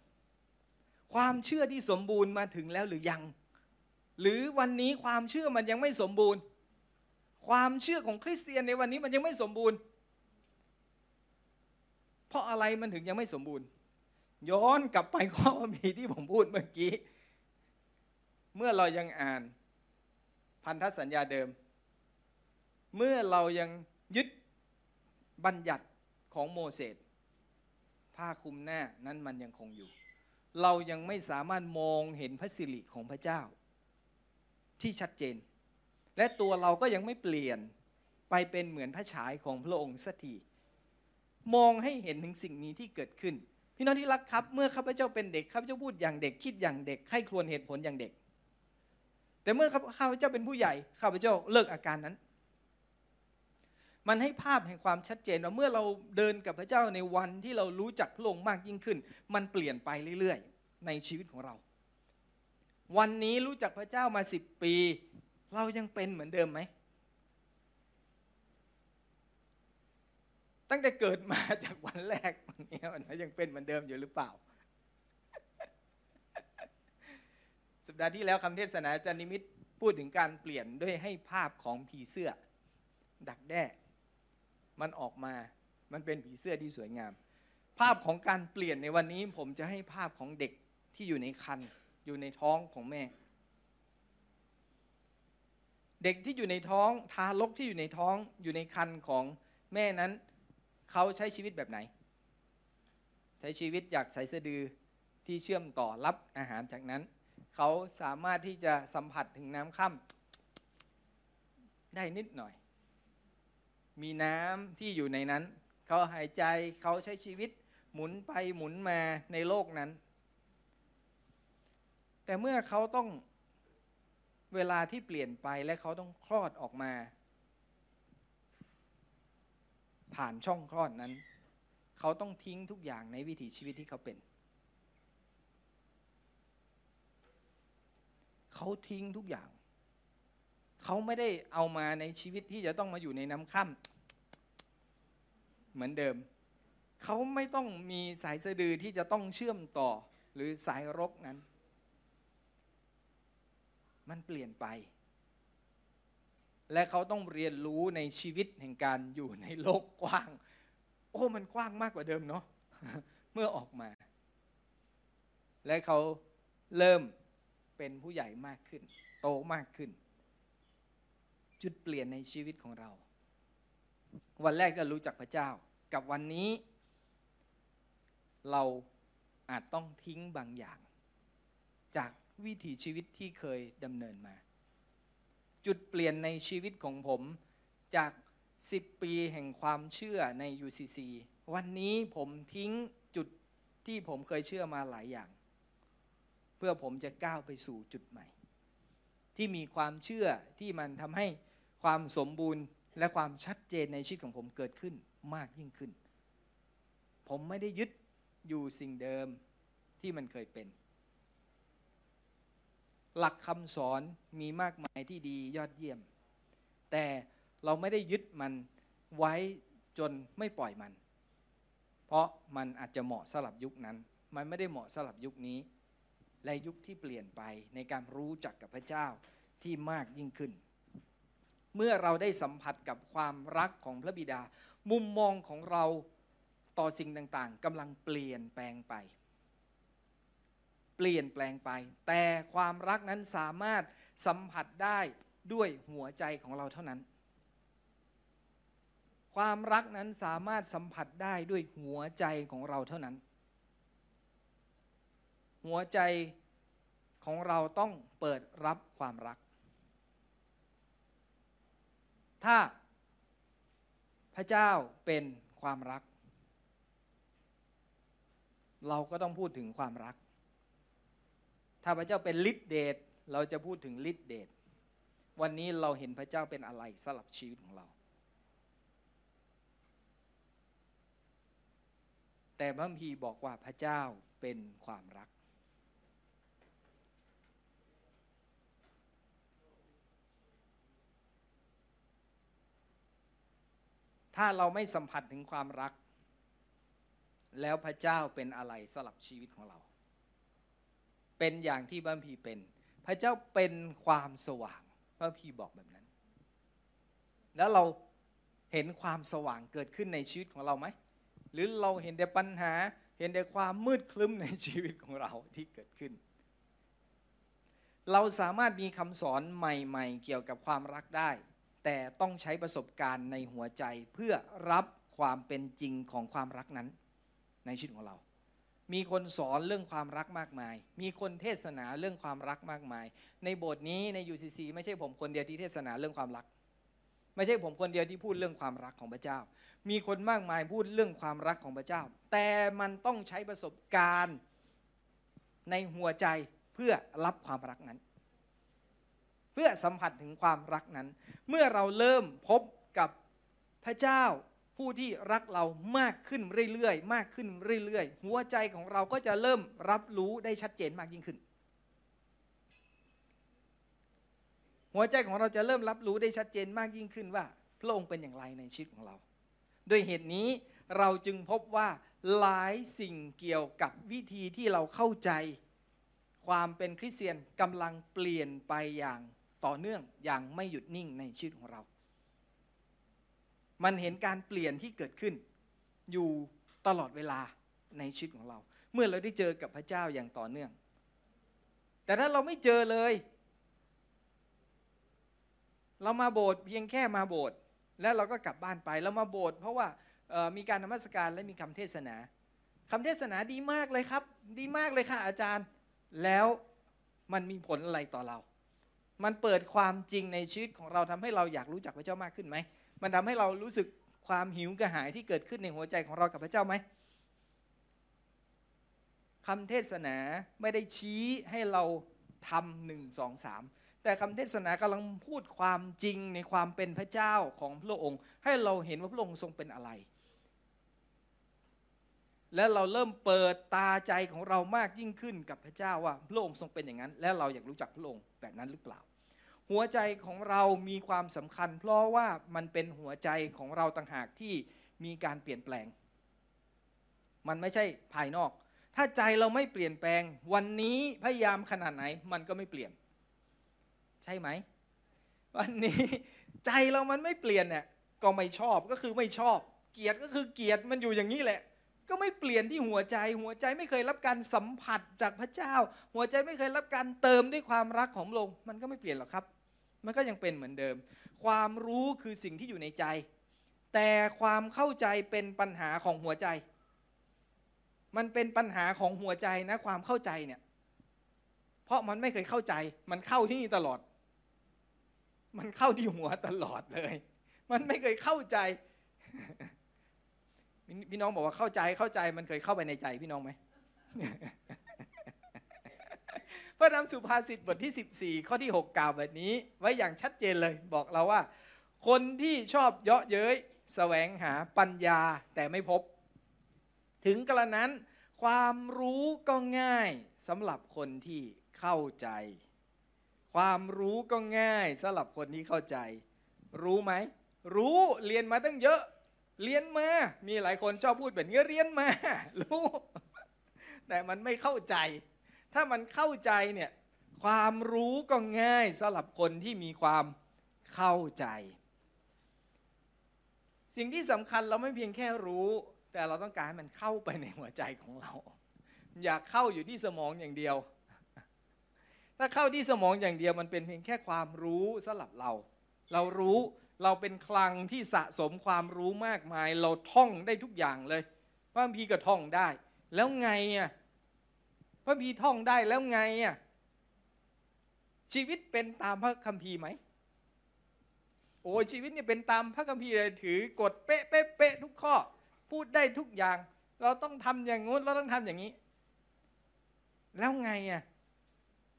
ความเชื่อที่สมบูรณ์มาถึงแล้วหรือยัง หรือวันนี้ความเชื่อมันยังไม่สมบูรณ์ ความเชื่อของคริสเตียนในวันนี้มันยังไม่สมบูรณ์ เพราะอะไรมันถึงยังไม่สมบูรณ์ ย้อนกลับไปข้อมีที่ผมพูดเมื่อกี้ เมื่อเรายังอ่านพันธสัญญาเดิม เมื่อเรายังยึดบัญญัติของโมเสสผ้าคลุมหน้านั้นมันยังคงอยู่ เรายังไม่สามารถมองเห็นพระสิริของพระเจ้า ที่ชัดเจน และตัวเราก็ยังไม่เปลี่ยนไปเป็นเหมือนพระฉายของพระองค์สักทีมองให้เห็นถึงสิ่งนี้ที่เกิดขึ้น พี่น้องที่รักครับ เมื่อข้าพเจ้าเป็นเด็กข้าพเจ้าพูดอย่างเด็กคิดอย่างเด็กใครครวญเหตุผลอย่างเด็ก แต่เมื่อข้าพเจ้าเป็นผู้ใหญ่ข้าพเจ้าเลิกอาการนั้น มันให้ภาพแห่งความชัดเจนว่าเมื่อเราเดินกับพระเจ้าในวันที่เรารู้จักพระองค์มากยิ่งขึ้น มันเปลี่ยนไปเรื่อยๆ ในชีวิตของเรา วันนี้รู้จักพระเจ้ามาสิบปี เรายังเป็นเหมือนเดิมไหมตั้งแต่เกิดมาจากวันแรกวันนี้มันยังเป็นเหมือนเดิมอยู่หรือเปล่า สัปดาห์ที่แล้วคำเทศนาอาจารย์นิมิตพูดถึงการเปลี่ยนด้วยให้ภาพของผีเสื้อ ดักแด้ มันออกมา มันเป็นผีเสื้อที่สวยงาม ภาพของการเปลี่ยนในวันนี้ผมจะให้ภาพของเด็กที่อยู่ในคันอยู่ในท้องของแม่ เด็กที่อยู่ในท้องทารกที่อยู่ในท้องอยู่ในคันของแม่นั้น เขาใช้ชีวิตแบบไหน ใช้ชีวิตจากสายสะดือที่เชื่อมต่อรับอาหารจากนั้น เขาสามารถที่จะสัมผัสถึงน้ำค่ำได้นิดหน่อย มีน้ำที่อยู่ในนั้น เขาหายใจเขาใช้ชีวิตหมุนไปหมุนมาในโลกนั้น แต่เมื่อเขาต้องเวลาที่เปลี่ยนไปและเขาต้องคลอดออกมา ผ่านช่องคลอดนั้น เขาต้องทิ้งทุกอย่างในวิถีชีวิตที่เขาเป็น เขาทิ้งทุกอย่าง เขาไม่ได้เอามาในชีวิตที่จะต้องมาอยู่ในน้ำค่ำเหมือนเดิม เขาไม่ต้องมีสายสะดือที่จะต้องเชื่อมต่อหรือสายรกนั้น มันเปลี่ยนไป และเขาต้องเรียนรู้ในชีวิตแห่งการอยู่ในโลกกว้าง โอ้ มันกว้างมากกว่าเดิมเนาะเมื่อออกมา และเขาเริ่ม เป็นผู้ใหญ่มากขึ้น โตมากขึ้น จุดเปลี่ยนในชีวิตของเรา วันแรกเรารู้จักพระเจ้า กับวันนี้ เราอาจต้องทิ้งบางอย่าง จากวิถีชีวิตที่เคยดำเนินมา จุดเปลี่ยนในชีวิตของผมจาก 10 ปีแห่งความเชื่อใน UCC วันนี้ผมทิ้งจุดที่ผมเคยเชื่อมาหลายอย่าง เพื่อผมจะก้าวไปสู่จุดใหม่ ที่มีความเชื่อที่มันทำให้ความสมบูรณ์และความชัดเจนในชีวิตของผมเกิดขึ้นมากยิ่งขึ้น ผมไม่ได้ยึดอยู่สิ่งเดิมที่มันเคยเป็น หลักคำสอนมีมากมายที่ดียอดเยี่ยม แต่เราไม่ได้ยึดมันไว้จนไม่ปล่อยมัน เพราะมันอาจจะเหมาะสลับยุคนั้น มันไม่ได้เหมาะสลับยุคนี้ และยุคที่เปลี่ยนไปในการรู้จักกับพระเจ้าที่มากยิ่งขึ้น เมื่อเราได้สัมผัสกับความรักของพระบิดา มุมมองของเราต่อสิ่งต่างๆกำลังเปลี่ยนแปลงไป เปลี่ยนแปลงไป แต่ความรักนั้นสามารถสัมผัสได้ด้วยหัวใจของเราเท่านั้น ความรักนั้นสามารถสัมผัสได้ด้วยหัวใจของเราเท่านั้น หัวใจของเราต้องเปิดรับความรัก ถ้าพระเจ้าเป็นความรัก เราก็ต้องพูดถึงความรัก ถ้าพระเจ้าเป็นฤทธิเดชเราจะพูดถึงฤทธิเดชวันนี้เราเห็นพระเจ้าเป็นอะไรสำหรับชีวิตของเรา แต่พระคัมภีบอกว่าพระเจ้าเป็นความรัก ถ้าเราไม่สัมผัสถึงความรัก แล้วพระเจ้าเป็นอะไรสำหรับชีวิตของเรา เป็นอย่างที่พระคัมภีเป็น พระเจ้าเป็นความสว่างพระคัมภีร์บอกแบบนั้น แล้วเราเห็นความสว่างเกิดขึ้นในชีวิตของเราไหม หรือเราเห็นแต่ปัญหา เห็นแต่ความมืดคลึ้มในชีวิตของเราที่เกิดขึ้น เราสามารถมีคำสอนใหม่ ๆ เกี่ยวกับความรักได้ แต่ต้องใช้ประสบการณ์ในหัวใจเพื่อรับความเป็นจริงของความรักนั้น ในชีวิตของเรา มีคนสอนเรื่องความรักมากมาย มีคนเทศนาเรื่องความรักมากมาย ในโบสถ์นี้ใน UCC ไม่ใช่ผมคนเดียวที่เทศนาเรื่องความรัก ไม่ใช่ผมคนเดียวที่พูดเรื่องความรักของพระเจ้า มีคนมากมายพูดเรื่องความรักของพระเจ้า แต่มันต้องใช้ประสบการณ์ในหัวใจเพื่อรับความรักนั้น เพื่อสัมผัสถึงความรักนั้น เมื่อเราเริ่มพบกับพระเจ้าผู้ที่รักเรามากขึ้นเรื่อยๆ มากขึ้นเรื่อยๆ หัวใจของเราก็จะเริ่มรับรู้ได้ชัดเจนมากยิ่งขึ้น หัวใจของเราจะเริ่มรับรู้ได้ชัดเจนมากยิ่งขึ้นว่า พระองค์เป็นอย่างไรในชีวิตของเราโดยเหตุนี้เราจึงพบว่าหลายสิ่งเกี่ยวกับวิธีที่เราเข้าใจ ความเป็นคริสเตียนกำลังเปลี่ยนไปอย่าง ต่อเนื่องอย่างไม่หยุดนิ่งในชีวิตของเรา มันเห็นการเปลี่ยนที่เกิดขึ้น อยู่ตลอดเวลาในชีวิตของเรา เมื่อเราได้เจอกับพระเจ้าอย่างต่อเนื่อง แต่ถ้าเราไม่เจอเลย เรามาโบสถ์เพียงแค่มาโบสถ์แล้วเราก็กลับบ้านไปเรามาโบสถ์เพราะว่ามีการนมัสการและมีคำเทศนาคำเทศนาดีมากเลยครับ ดีมากเลยค่ะอาจารย์ แล้วมันมีผลอะไรต่อเรา มันเปิดความจริงในชีวิตของเราทำให้เราอยากรู้จักพระเจ้ามากขึ้นไหม มันทำให้เรารู้สึกความหิวกระหายที่เกิดขึ้นในหัวใจของเรากับพระเจ้าไหมคำเทศนาไม่ได้ชี้ให้เราทำหนึ่งสองสามแต่คำเทศนากำลังพูดความจริงในความเป็นพระเจ้าของพระองค์ ให้เราเห็นว่าพระองค์ทรงเป็นอะไร และเราเริ่มเปิดตาใจของเรามากยิ่งขึ้นกับพระเจ้าว่าพระองค์ทรงเป็นอย่างนั้น และเราอยากรู้จักพระองค์แบบนั้นหรือเปล่า หัวใจของเรามีความสำคัญ เพราะว่ามันเป็นหัวใจของเราต่างหากที่มีการเปลี่ยนแปลง มันไม่ใช่ภายนอก ถ้าใจเราไม่เปลี่ยนแปลง วันนี้พยายามขนาดไหน มันก็ไม่เปลี่ยน ใช่ไหม วันนี้ใจเรามันไม่เปลี่ยนเนี่ยก็ไม่ชอบก็คือไม่ชอบ เกลียดก็คือเกลียดมันอยู่อย่างนี้แหละก็ไม่เปลี่ยนที่หัวใจ หัวใจไม่เคยรับการสัมผัสจากพระเจ้า หัวใจไม่เคยรับการเติมด้วยความรักของพระองค์มันก็ไม่เปลี่ยนหรอกครับ มันก็ยังเป็นเหมือนเดิม ความรู้คือสิ่งที่อยู่ในใจ แต่ความเข้าใจเป็นปัญหาของหัวใจ มันเป็นปัญหาของหัวใจนะความเข้าใจเนี่ย เพราะมันไม่เคยเข้าใจ มันเข้าที่นี่ตลอด มันเข้าที่หัวตลอดเลย มันไม่เคยเข้าใจ พี่น้องบอกว่าเข้าใจเข้าใจมันเคยเข้าไปในใจพี่น้องไหม พระนำสุภาษิตบทที่ 14 ข้อที่ 6 กล่าวแบบนี้ ไว้อย่างชัดเจนเลย บอกเราว่า คนที่ชอบเยาะเย้ยแสวงหาปัญญาแต่ไม่พบ ถึงกระนั้น ความรู้ก็ง่ายสำหรับคนที่เข้าใจ ความรู้ก็ง่ายสำหรับคนที่เข้าใจ รู้ไหม รู้เรียนมาตั้งเยอะเรียนมา มีหลายคนชอบพูดแบบนี้เรียนมา รู้ แต่มันไม่เข้าใจ ถ้ามันเข้าใจเนี่ยความรู้ก็ง่ายสำหรับคนที่มีความเข้าใจ สิ่งที่สำคัญเราไม่เพียงแค่รู้ แต่เราต้องการให้มันเข้าไปในหัวใจของเรา อยากเข้าอยู่ที่สมองอย่างเดียว ถ้าเข้าที่สมองอย่างเดียวมันเป็นเพียงแค่ความรู้สำหรับเรา เรารู้เราเป็นคลังที่สะสมความรู้มากมาย เราท่องได้ทุกอย่างเลยพระคัมภีก็ท่องได้ แล้วไงอะ พระคัมภีท่องได้แล้วไงอะชีวิตเป็นตามพระคัมภีร์ไหมโอ้ชีวิตเนี่ยเป็นตามพระคัมภีร์เลยถือกฎเป๊ะเป๊ะเป๊ะทุกข้อ พูดได้ทุกอย่าง เราต้องทำอย่างงู้นเราต้องทำอย่างนี้ แล้วไงอะ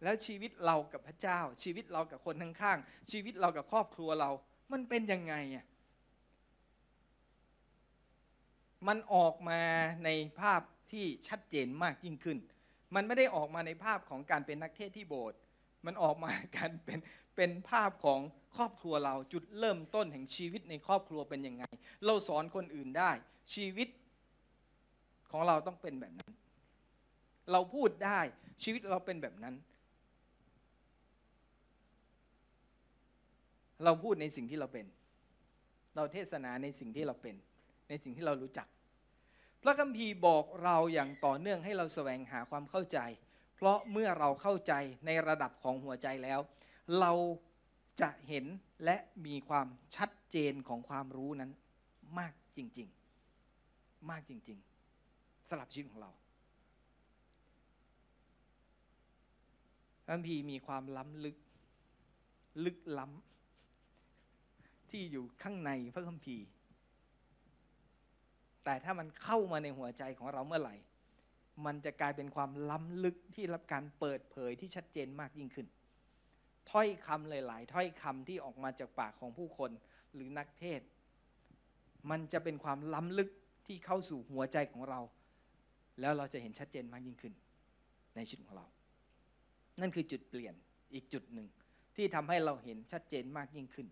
แล้วชีวิตเรากับพระเจ้า ชีวิตเรากับคนข้างๆชีวิตเรากับครอบครัวเรา มันเป็นยังไงอะมันออกมาในภาพที่ชัดเจนมากยิ่งขึ้น มันไม่ได้ออกมาในภาพของการเป็นนักเทศที่โบสถ์มันออกมาการเป็นเป็นภาพของครอบครัวเราจุดเริ่มต้นแห่งชีวิตในครอบครัวเป็นยังไง เราสอนคนอื่นได้ ชีวิตของเราต้องเป็นแบบนั้น เราพูดได้ชีวิตเราเป็นแบบนั้น เราพูดในสิ่งที่เราเป็น เราเทศนาในสิ่งที่เราเป็น ในสิ่งที่เรารู้จัก ระคัมภีร์บอกเราอย่างต่อเนื่องให้เราแสวงหาความเข้าใจ เพราะเมื่อเราเข้าใจในระดับของหัวใจแล้ว เราจะเห็นและมีความชัดเจนของความรู้นั้นมากจริง ๆ มากจริง ๆสลับชีวิตของเราพระคัมภีร์มีความล้ำลึก ลึกล้ำที่อยู่ข้างในพระคัมภีร์ แต่ถ้ามันเข้ามาในหัวใจของเราเมื่อไหร่ มันจะกลายเป็นความล้ำลึกที่รับการเปิดเผยที่ชัดเจนมากยิ่งขึ้น ถ้อยคำหลาย ๆ ถ้อยคำที่ออกมาจากปากของผู้คนหรือนักเทศ มันจะเป็นความล้ำลึกที่เข้าสู่หัวใจของเรา แล้วเราจะเห็นชัดเจนมากยิ่งขึ้น ในชีวิตของเรา นั่นคือจุดเปลี่ยนอีกจุดหนึ่งที่ทำให้เราเห็นชัดเจนมากยิ่งขึ้น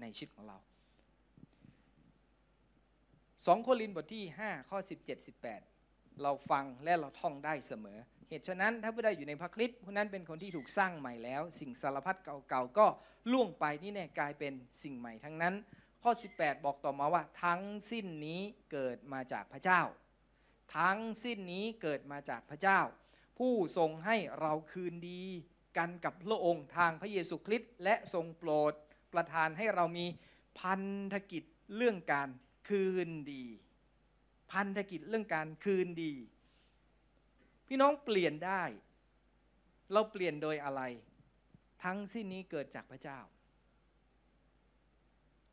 ในชีวิตของเรา 2 โครินธ์บทที่ 5 ข้อ 17 18 เราฟังและเราท่องได้เสมอ เหตุฉะนั้นถ้าผู้ใดอยู่ในพระคริสต์ผู้นั้นเป็นคนที่ถูกสร้างใหม่แล้ว สิ่งสารพัดเก่าๆก็ล่วงไปนี่แน่กลายเป็นสิ่งใหม่ทั้งนั้น ข้อ 18 บอกต่อมาว่า ทั้งสิ้นนี้เกิดมาจากพระเจ้า ทั้งสิ้นนี้เกิดมาจากพระเจ้า ผู้ทรงให้เราคืนดีกันกับพระองค์ทางพระเยซูคริสต์และทรงโปรดประทานให้เรามีพันธกิจเรื่องการ คืนดี พันธกิจเรื่องการคืนดี พี่น้องเปลี่ยนได้ เราเปลี่ยนโดยอะไร ทั้งสิ้นนี้เกิดจากพระเจ้า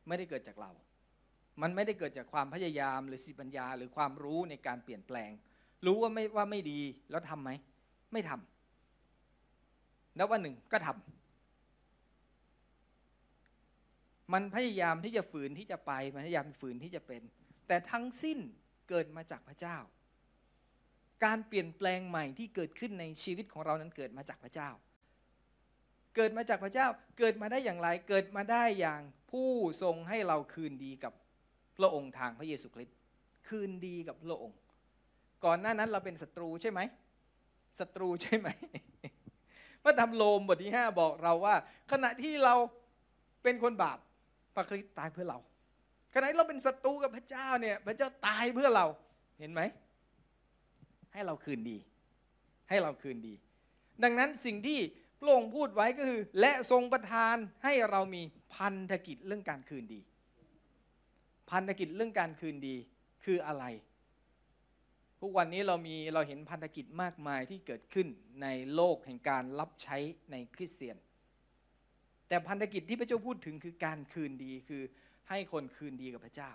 ไม่ได้เกิดจากเรา มันไม่ได้เกิดจากความพยายามหรือสิปัญญา หรือความรู้ในการเปลี่ยนแปลง รู้ว่าไม่ว่าไม่ดีแล้วทำไหม ไม่ทำแล้ววันหนึ่งก็ทำ มันพยายามที่จะฝืนที่จะไป มันพยายามฝืนที่จะเป็น แต่ทั้งสิ้นเกิดมาจากพระเจ้า การเปลี่ยนแปลงใหม่ที่เกิดขึ้นในชีวิตของเรานั้นเกิดมาจากพระเจ้า เกิดมาจากพระเจ้า เกิดมาได้อย่างไร เกิดมาได้อย่างผู้ทรงให้เราคืนดีกับพระองค์ทางพระเยซูคริสต์ คืนดีกับพระองค์ ก่อนหน้านั้นเราเป็นศัตรูใช่ไหม ศัตรูใช่ไหมพระธรรมโลมบทที่ 5 บอกเราว่า ขณะที่เราเป็นคนบาป พระคริสต์ตายเพื่อเราขณะเราเป็นศัตรูกับพระเจ้าเนี่ย พระเจ้าตายเพื่อเรา เห็นไหม ให้เราคืนดี ให้เราคืนดี ดังนั้นสิ่งที่พระองค์พูดไว้ก็คือ และทรงประทานให้เรามีพันธกิจเรื่องการคืนดี พันธกิจเรื่องการคืนดีคืออะไรทุกวันนี้เรามีเราเห็นพันธกิจมากมายที่เกิดขึ้นในโลกแห่งการรับใช้ในคริสเตียน แต่พันธกิจที่พระเจ้าพูดถึงคือการคืนดีคือให้คนคืนดีกับพระเจ้า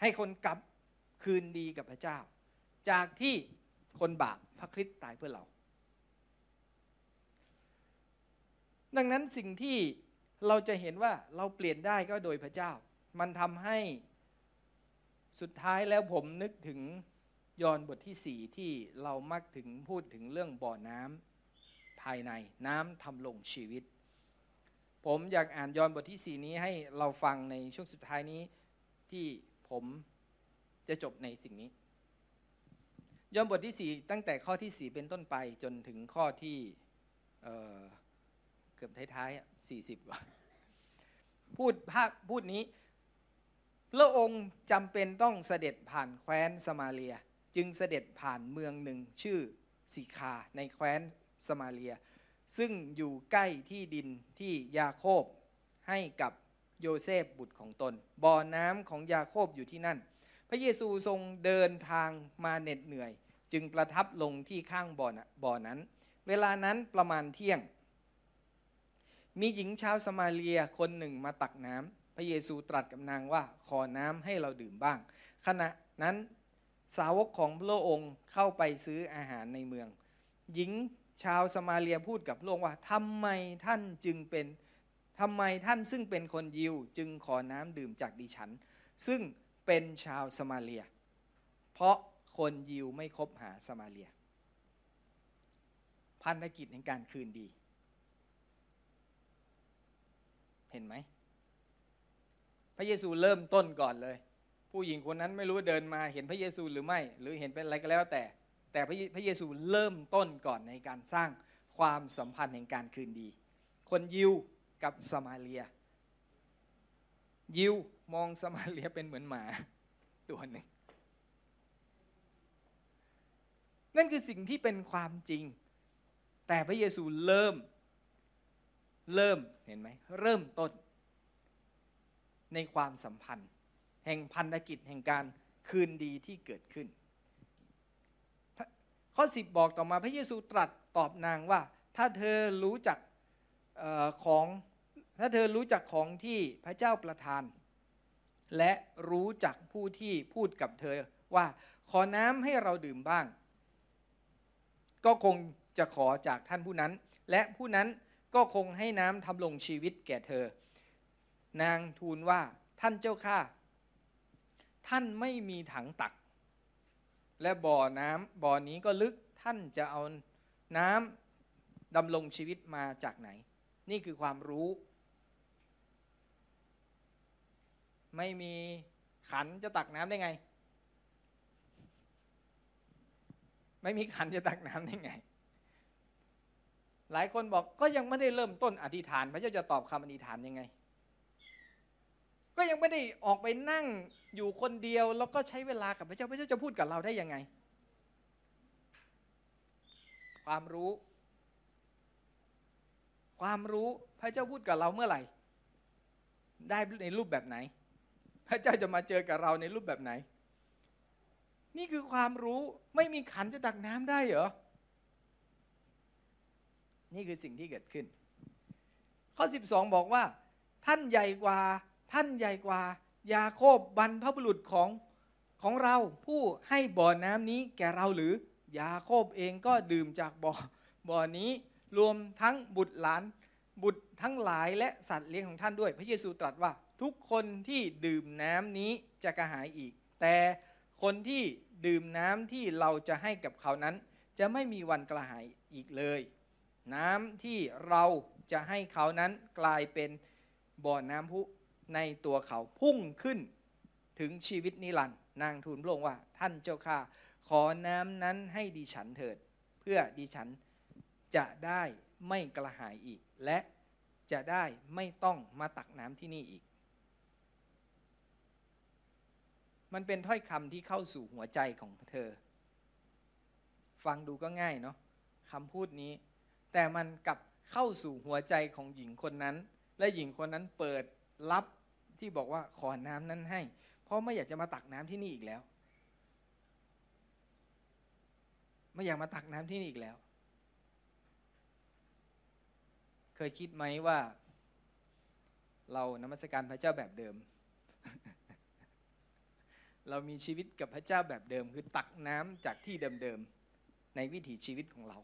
ให้คนกลับคืนดีกับพระเจ้า จากที่คนบาปพระคริสต์ตายเพื่อเรา ดังนั้นสิ่งที่เราจะเห็นว่าเราเปลี่ยนได้ก็โดยพระเจ้า มันทำให้สุดท้ายแล้วผมนึกถึงยอห์นบทที่สี่ที่เรามักถึงพูดถึงเรื่องบ่อน้ำ ภายในน้ำทำลงชีวิต ผมอยากอ่านยอห์นบทที่สี่นี้ให้เราฟังในช่วงสุดท้ายนี้ที่ผมจะจบในสิ่งนี้ ยอห์นบทที่สี่ตั้งแต่ข้อที่สี่เป็นต้นไปจนถึงข้อที่เเกือบท้ายๆสี่สิบกว่าพูดภาคพูดนี้พระองค์จำเป็นต้องเสด็จผ่านแคว้นสมาเลีย จึงเสด็จผ่านเมืองหนึ่งชื่อสิคาในแคว้น สมาเลีย ซึ่งอยู่ใกล้ที่ดินที่ยาโคบให้กับโยเซฟบุตรของตน บ่อน้ำของยาโคบอยู่ที่นั่น พระเยซูทรงเดินทางมาเหน็ดเหนื่อย จึงประทับลงที่ข้างบ่อนะบ่อนั้น เวลานั้นประมาณเที่ยง มีหญิงชาวสมาเลียคนหนึ่งมาตักน้ำพระเยซูตรัสกับนางว่าขอน้ำให้เราดื่มบ้าง ขณะนั้นสาวกของพระองค์เข้าไปซื้ออาหารในเมือง หญิง ชาวสมาเลียพูดกับพระองค์ว่าทำไมท่านจึงเป็นทำไมท่านซึ่งเป็นคนยิวจึงขอน้ำดื่มจากดิฉัน ซึ่งเป็นชาวสมาเลีย เพราะคนยิวไม่คบหาสมาเลีย พันธกิจในการคืนดี เห็นไหม พระเยซูเริ่มต้นก่อนเลย ผู้หญิงคนนั้นไม่รู้เดินมาเห็นพระเยซูหรือไม่ หรือเห็นเป็นอะไรก็แล้วแต่ แต่พระเยซูเริ่มต้นก่อนในการสร้างความสัมพันธ์แห่งการคืนดี คนยิวกับสมาเลีย ยิวมองสมาเลียเป็นเหมือนหมาตัวหนึ่ง นั่นคือสิ่งที่เป็นความจริง แต่พระเยซูเริ่ม เริ่มเห็นไหมเริ่มต้น ในความสัมพันธ์ แห่งพันธกิจแห่งการคืนดีที่เกิดขึ้น ข้อสิบบอกต่อมาพระเยซูตรัสตอบนางว่า ถ้าเธอรู้จักออของถ้าเธอรู้จักของที่พระเจ้าประทาน และรู้จักผู้ที่พูดกับเธอว่าขอน้ำให้เราดื่มบ้าง ก็คงจะขอจากท่านผู้นั้น และผู้นั้นก็คงให้น้ำทำลงชีวิตแก่เธอ นางทูลว่าท่านเจ้าข้าท่านไม่มีถังตัก และบ่อน้ำบ่อนี้ก็ลึกท่านจะเอาน้ำดำรงชีวิตมาจากไหน นี่คือความรู้ ไม่มีขันจะตักน้ำได้ไง ไม่มีขันจะตักน้ำได้ไง หลายคนบอกก็ยังไม่ได้เริ่มต้นอธิษฐาน พระเจ้าจะตอบคำอธิษฐานยังไง ก็ยังไม่ได้ออกไปนั่งอยู่คนเดียว แล้วก็ใช้เวลากับพระเจ้าพระเจ้าจะพูดกับเราได้ยังไง ความรู้ ความรู้พระเจ้าพูดกับเราเมื่อไหร่ ได้ในรูปแบบไหน พระเจ้าจะมาเจอกับเราในรูปแบบไหน นี่คือความรู้ไม่มีขันจะตักน้ำได้เหรอนี่คือสิ่งที่เกิดขึ้น ข้อ 12 บอกว่า ท่านใหญ่กว่า ท่านใหญ่กว่า ยาโคบบรรพบุรุษของของเราผู้ให้บ่อน้ำนี้แก่เราหรือยาโคบเองก็ดื่มจากบ่อบ่อนี้รวมทั้งบุตรหลาน บุตรทั้งหลายและสัตว์เลี้ยงของท่านด้วย พระเยซูตรัสว่าทุกคนที่ดื่มน้ำนี้จะกระหายอีก แต่คนที่ดื่มน้ำที่เราจะให้กับเขานั้น จะไม่มีวันกระหายอีกเลย น้ำที่เราจะให้เขานั้นกลายเป็นบ่อน้ำพุ ในตัวเขาพุ่งขึ้นถึงชีวิตนิรันดร์นางทูลพระองค์ว่า ท่านเจ้าข้าขอน้ำนั้นให้ดิฉันเถิด เพื่อดิฉันจะได้ไม่กระหายอีก และจะได้ไม่ต้องมาตักน้ำที่นี่อีก มันเป็นถ้อยคำที่เข้าสู่หัวใจของเธอ ฟังดูก็ง่ายเนาะคำพูดนี้ แต่มันกลับเข้าสู่หัวใจของหญิงคนนั้น และหญิงคนนั้นเปิด รับที่บอกว่าขอน้ำนั้นให้ เพราะไม่อยากจะมาตักน้ำที่นี่อีกแล้ว ไม่อยากมาตักน้ำที่นี่อีกแล้ว เคยคิดไหมว่า เรานมัสการพระเจ้าแบบเดิม เรามีชีวิตกับพระเจ้าแบบเดิม คือตักน้ำจากที่เดิมๆในวิถีชีวิตของเรา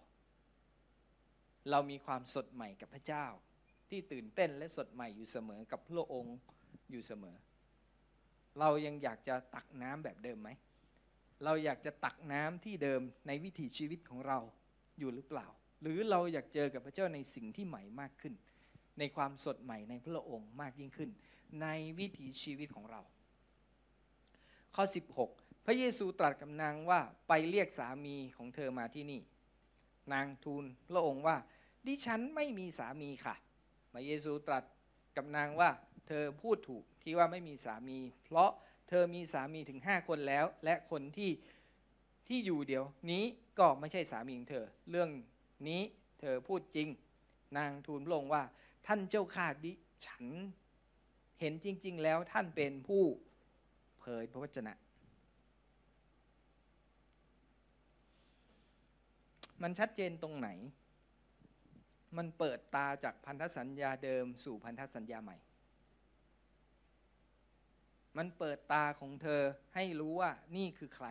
เรามีความสดใหม่กับพระเจ้า ที่ตื่นเต้นและสดใหม่อยู่เสมอกับพระองค์อยู่เสมอ เรายังอยากจะตักน้ำแบบเดิมไหม เราอยากจะตักน้ำที่เดิมในวิถีชีวิตของเราอยู่หรือเปล่า หรือเราอยากเจอกับพระเจ้าในสิ่งที่ใหม่มากขึ้น ในความสดใหม่ในพระองค์มากยิ่งขึ้น ในวิถีชีวิตของเรา ข้อ 16 พระเยซูตรัสกับนางว่าไปเรียกสามีของเธอมาที่นี่ นางทูลพระองค์ว่าดิฉันไม่มีสามีค่ะ พระเยซูตรัสกับนางว่าเธอพูดถูกที่ว่าไม่มีสามี เพราะเธอมีสามีถึงห้าคนแล้ว และคนที่ที่อยู่เดี๋ยวนี้ก็ไม่ใช่สามีของเธอ เรื่องนี้เธอพูดจริง นางทูลพระองค์ว่าท่านเจ้าข้าดิฉันเห็นจริง ๆ แล้วท่านเป็นผู้เผยพระวจนะ มันชัดเจนตรงไหน มันเปิดตาจากพันธสัญญาเดิมสู่พันธสัญญาใหม่ มันเปิดตาของเธอให้รู้ว่านี่คือใคร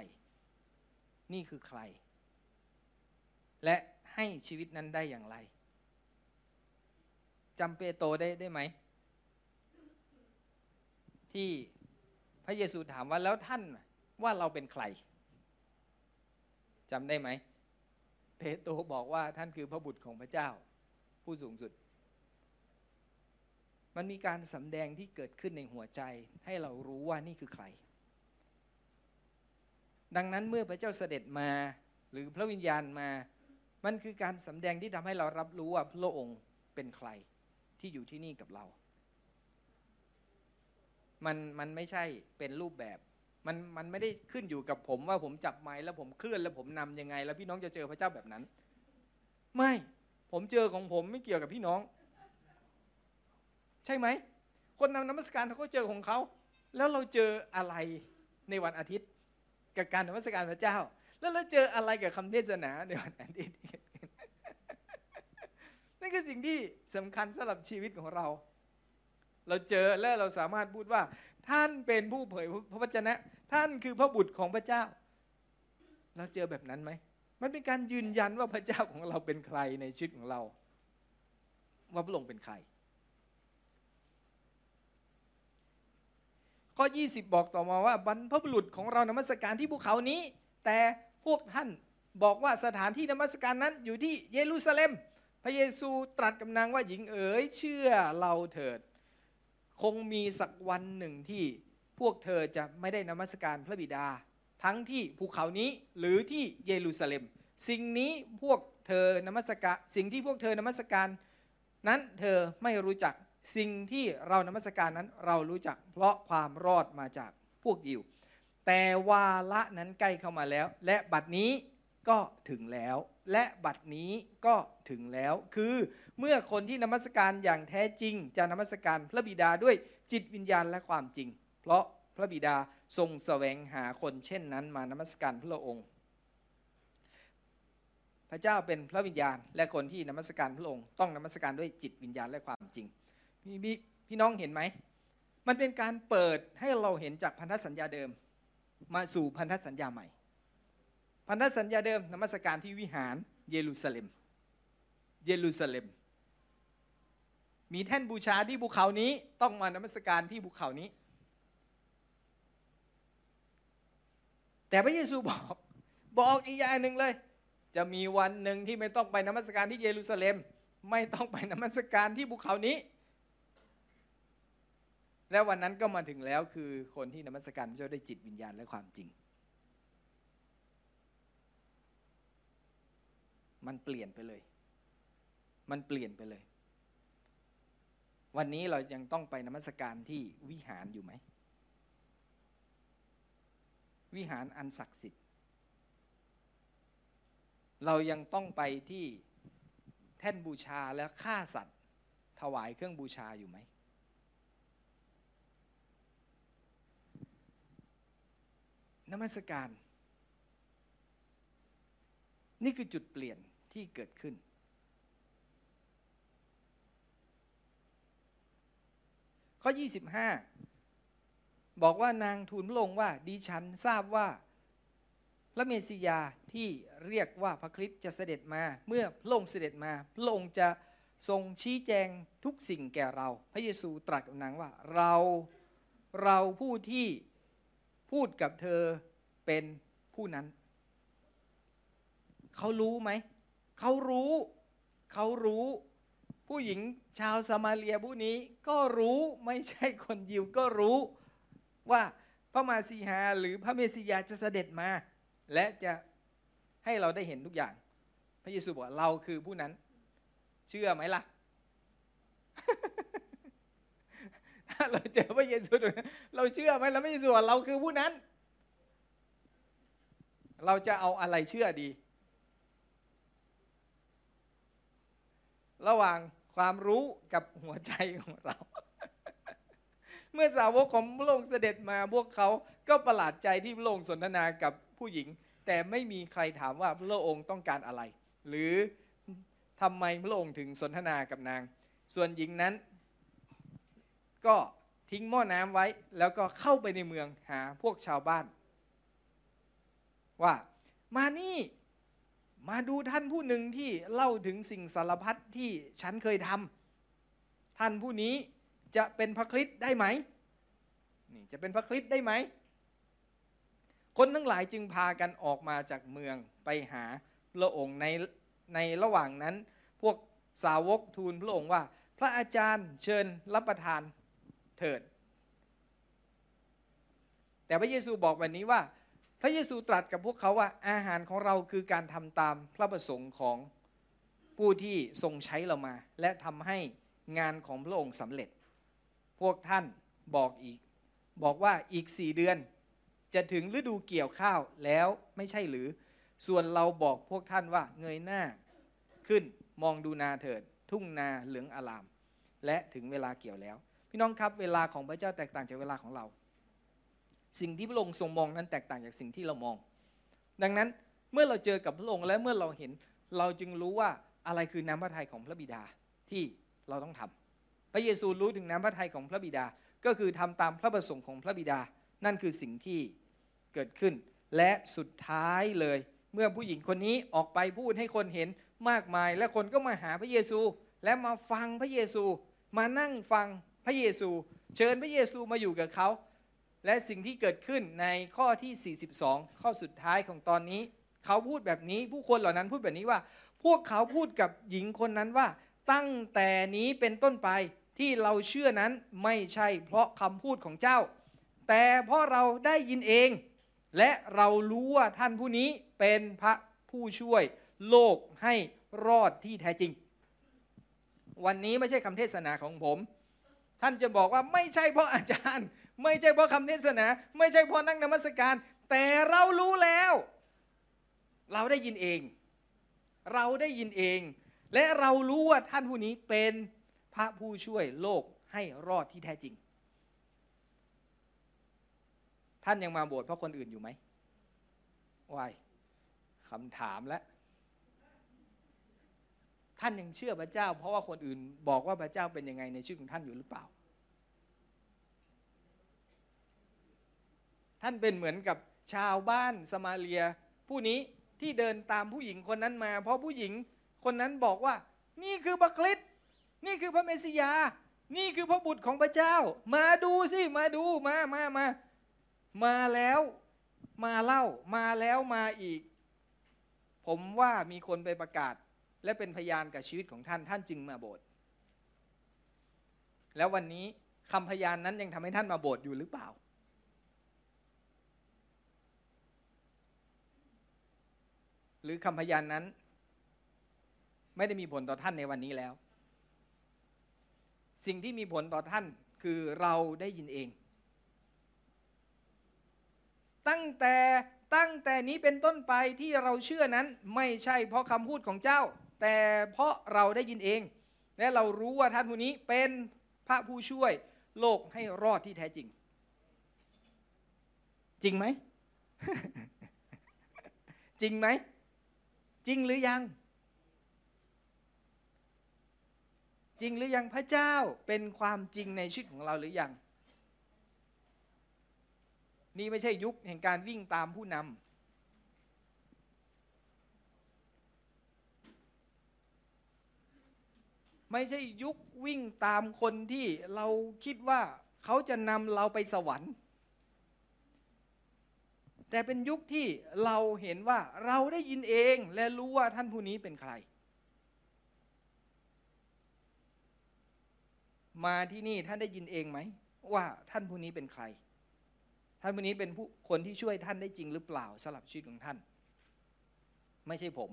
นี่คือใคร และให้ชีวิตนั้นได้อย่างไรจำเปโตรได้ได้ไหม ที่พระเยซูถามว่าแล้วท่านว่าเราเป็นใครจำได้ไหมเปโตรบอกว่าท่านคือพระบุตรของพระเจ้า ผู้สูงสุด มันมีการสำแดงที่เกิดขึ้นในหัวใจให้เรารู้ว่านี่คือใคร ดังนั้นเมื่อพระเจ้าเสด็จมาหรือพระวิญญาณมา มันคือการสำแดงที่ทำให้เรารับรู้ว่าพระองค์เป็นใครที่อยู่ที่นี่กับเรา มันมันไม่ใช่เป็นรูปแบบมันมันไม่ได้ขึ้นอยู่กับผมว่าผมจับไม้แล้วผมเคลื่อนแล้วผมนำยังไง แล้วพี่น้องจะเจอพระเจ้าแบบนั้น ไม่ ผมเจอของผมไม่เกี่ยวกับพี่น้อง ใช่ไหม คนนำนมัสการเขาก็เจอของเขา แล้วเราเจออะไรในวันอาทิตย์ กับการนมัสการพระเจ้า แล้วเราเจออะไรกับคำเทศนาในวันอาทิตย์ นั่นคือสิ่งที่สำคัญสำหรับชีวิตของเรา เราเจอและเราสามารถพูดว่า ท่านเป็นผู้เผยพระวจนะ ท่านคือพระบุตรของพระเจ้า เราเจอแบบนั้นไหม มันเป็นการยืนยันว่าพระเจ้าของเราเป็นใครในชีวิตของเรา ว่าพระองค์เป็นใคร ข้อ 20 บอกต่อมาว่าบรรพบุรุษของเรานมัสการที่ภูเขานี้ แต่พวกท่านบอกว่าสถานที่นมัสการนั้นอยู่ที่เยรูซาเล็ม พระเยซูตรัสกับนางว่าหญิงเอ๋ยเชื่อเราเถิด คงมีสักวันหนึ่งที่พวกเธอจะไม่ได้นมัสการพระบิดา ทั้งที่ภูเขานี้หรือที่เยรูซาเล็ม สิ่งนี้พวกเธอนมัสการสิ่งที่พวกเธอนมัสการนั้นเธอไม่รู้จักสิ่งที่เรานมัสการนั้นเรารู้จัก เพราะความรอดมาจากพวกยิว แต่วาระนั้นใกล้เข้ามาแล้ว และบัดนี้ก็ถึงแล้ว และบัดนี้ก็ถึงแล้ว คือเมื่อคนที่นมัสการอย่างแท้จริง จะนมัสการพระบิดาด้วยจิตวิญญาณและความจริง เพราะ พระบิดาทรงแสวงหาคนเช่นนั้นมานมัสการพระองค์ พระเจ้าเป็นพระวิญญาณ และคนที่นมัสการพระองค์ต้องนมัสการด้วยจิตวิญญาณและความจริงพี่พี่น้องเห็นไหม มันเป็นการเปิดให้เราเห็นจากพันธสัญญาเดิม มาสู่พันธสัญญาใหม่ พันธสัญญาเดิมนมัสการที่วิหารเยรูซาเล็ม เยรูซาเล็ม มีแท่นบูชาที่ภูเขานี้ต้องมานมัสการที่ภูเขานี้ แต่พระเยซูบอก บอกอีกอย่างหนึ่งเลย จะมีวันหนึ่งที่ไม่ต้องไปนมัสการที่เยรูซาเล็ม ไม่ต้องไปนมัสการที่ภูเขานี้ และวันนั้นก็มาถึงแล้วคือคนที่นมัสการพระเจ้าด้จิตวิญญาณและความจริง มันเปลี่ยนไปเลย มันเปลี่ยนไปเลย วันนี้เรายังต้องไปนมัสการที่วิหารอยู่ไหม วิหารอันศักดิ์สิทธิ์ เรายังต้องไปที่แท่นบูชาแล้วฆ่าสัตว์ ถวายเครื่องบูชาอยู่ไหม นมัสการ นี่คือจุดเปลี่ยนที่เกิดขึ้น ข้อ 25 บอกว่านางทูลพระองค์ว่าดิฉันทราบว่า พระเมสสิยาที่เรียกว่าพระคริสต์จะเสด็จมา เมื่อพระองค์เสด็จมา พระองค์จะทรงชี้แจงทุกสิ่งแก่เรา พระเยซูตรัสกับนางว่า เราเราผู้ที่พูดกับเธอเป็นผู้นั้น เขารู้ไหม เขารู้ เขารู้ ผู้หญิงชาวสมาเลียผู้นี้ก็รู้ไม่ใช่คนยิวก็รู้ ว่าพระมาซีฮาหรือพระเมสสิยาจะเสด็จมา และจะให้เราได้เห็นทุกอย่าง พระเยซูบอกเราคือผู้นั้น เชื่อไหมล่ะถ้าเราเจอพระเยซูเราเชื่อไหมเราไม่เชื่อเราคือผู้นั้น เราจะเอาอะไรเชื่อดี ระหว่างความรู้กับหัวใจของเรา เมื่อสาวกของพระองค์เสด็จมาพวกเขาก็ประหลาดใจที่พระองค์สนทนากับผู้หญิง แต่ไม่มีใครถามว่าพระองค์ต้องการอะไร หรือทำไมพระองค์ถึงสนทนากับนาง ส่วนหญิงนั้น ก็ทิ้งหม้อน้ำไว้ แล้วก็เข้าไปในเมืองหาพวกชาวบ้าน ว่ามานี่มาดูท่านผู้หนึ่งที่เล่าถึงสิ่งสารพัดที่ฉันเคยทำท่านผู้นี้ จะเป็นพระคริสต์ได้ไหมนี่จะเป็นพระคริสต์ได้ไหม คนทั้งหลายจึงพากันออกมาจากเมืองไปหาพระองค์ในในระหว่างนั้น พวกสาวกทูลพระองค์ว่า พระอาจารย์เชิญรับประทานเถิด แต่พระเยซูบอกแบบนี้ว่า พระเยซูตรัสกับพวกเขาว่าอาหารของเราคือการทำตามพระประสงค์ของผู้ที่ทรงใช้เรามา และทำให้งานของพระองค์สำเร็จ พวกท่านบอกอีก บอกว่าอีกสี่เดือน จะถึงฤดูเกี่ยวข้าวแล้วไม่ใช่หรือ ส่วนเราบอกพวกท่านว่าเงยหน้าขึ้นมองดูนาเถิด ทุ่งนาเหลืองอลาม และถึงเวลาเกี่ยวแล้ว พี่น้องครับเวลาของพระเจ้าแตกต่างจากเวลาของเรา สิ่งที่พระองค์ทรงมองนั้นแตกต่างจากสิ่งที่เรามอง ดังนั้นเมื่อเราเจอกับพระองค์และเมื่อเราเห็น เราจึงรู้ว่าอะไรคือน้ำพระทัยของพระบิดาที่เราต้องทำพ ระเยซูรู้ถึงน้ำพระทัยของพระบิดา ก็คือทำตามพระประสงค์ของพระบิดา นั่นคือสิ่งที่เกิดขึ้น และสุดท้ายเลย เมื่อผู้หญิงคนนี้ออกไปพูดให้คนเห็นมากมาย และคนก็มาหาพระเยซู และมาฟังพระเยซู มานั่งฟังพระเยซู เชิญพระเยซูมาอยู่กับเขา และสิ่งที่เกิดขึ้นในข้อที่ 42 ข้อสุดท้ายของตอนนี้ เขาพูดแบบนี้ ผู้คนเหล่านั้นพูดแบบนี้ว่า พวกเขาพูดกับหญิงคนนั้นว่าตั้งแต่นี้เป็นต้นไป ที่เราเชื่อนั้นไม่ใช่เพราะคำพูดของเจ้า แต่เพราะเราได้ยินเอง และเรารู้ว่าท่านผู้นี้เป็นพระผู้ช่วยโลกให้รอดที่แท้จริง วันนี้ไม่ใช่คำเทศนาของผม ท่านจะบอกว่าไม่ใช่เพราะอาจารย์ ไม่ใช่เพราะคำเทศนา ไม่ใช่เพราะนั่งนมัสการ แต่เรารู้แล้ว เราได้ยินเอง เราได้ยินเอง และเรารู้ว่าท่านผู้นี้เป็น ระผู้ช่วยโลกให้รอดที่แท้จริง ท่านยังมาโบสถ์เพราะคนอื่นอยู่ไหมวายคำถามแล้วท่านยังเชื่อพระเจ้า เพราะว่าคนอื่นบอกว่าพระเจ้าเป็นยังไงในชีวิตของท่านอยู่หรือเปล่า ท่านเป็นเหมือนกับชาวบ้านสมาเลีย ผู้นี้ที่เดินตามผู้หญิงคนนั้นมา เพราะผู้หญิงคนนั้นบอกว่า นี่คือพระคริต นี่คือพระเมสสิยา นี่คือพระบุตรของพระเจ้า มาดูสิมาดูมามามามาแล้วมาเล่ามาแล้วมาอีก ผมว่ามีคนไปประกาศ และเป็นพยานกับชีวิตของท่านท่านจึงมาโบสถ์แล้ววันนี้คำพยานนั้นยังทำให้ท่านมาโบสถ์อยู่หรือเปล่า หรือคำพยานนั้น ไม่ได้มีผลต่อท่านในวันนี้แล้ว สิ่งที่มีผลต่อท่านคือเราได้ยินเอง ตั้งแต่ตั้งแต่นี้เป็นต้นไปที่เราเชื่อนั้นไม่ใช่เพราะคำพูดของเจ้า แต่เพราะเราได้ยินเอง และเรารู้ว่าท่านผู้นี้เป็นพระผู้ช่วยโลกให้รอดที่แท้จริง จริงไหม จริงไหม จริงหรือยัง จริงหรือยังพระเจ้าเป็นความจริงในชีวิตของเราหรือยัง นี่ไม่ใช่ยุคแห่งการวิ่งตามผู้นำไม่ใช่ยุควิ่งตามคนที่เราคิดว่าเขาจะนำเราไปสวรรค์ แต่เป็นยุคที่เราเห็นว่าเราได้ยินเองและรู้ว่าท่านผู้นี้เป็นใคร มาที่นี่ท่านได้ยินเองไหมว่าท่านผู้นี้เป็นใคร ท่านผู้นี้เป็นผู้คนที่ช่วยท่านได้จริงหรือเปล่าสำหรับชีวิตของท่าน ไม่ใช่ผม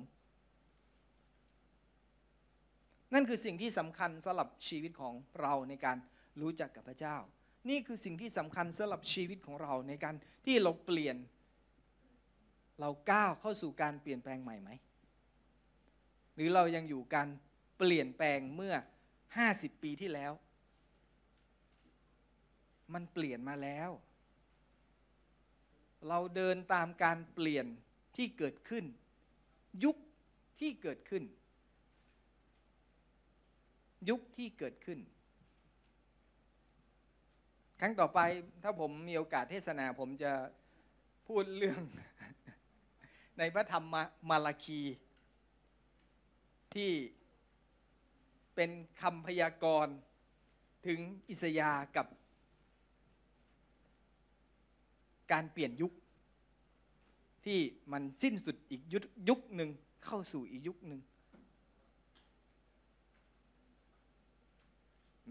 นั่นคือสิ่งที่สำคัญสำหรับชีวิตของเราในการรู้จักกับพระเจ้า นี่คือสิ่งที่สำคัญสำหรับชีวิตของเราในการที่เราเปลี่ยน เราก้าวเข้าสู่การเปลี่ยนแปลงใหม่ไหมหรือเรายังอยู่การเปลี่ยนแปลงเมื่อ 50 ปีที่แล้ว มันเปลี่ยนมาแล้ว เราเดินตามการเปลี่ยนที่เกิดขึ้น ยุคที่เกิดขึ้น ยุคที่เกิดขึ้น ครั้งต่อไปถ้าผมมีโอกาสเทศนา ผมจะพูดเรื่องในพระธรรมมาลาคี ที่เป็นคำพยากรณ์ถึงอิสยาห์กับ การเปลี่ยนยุค ที่มันสิ้นสุดอีกยุคยุคหนึ่งเข้าสู่อีกยุคหนึ่ง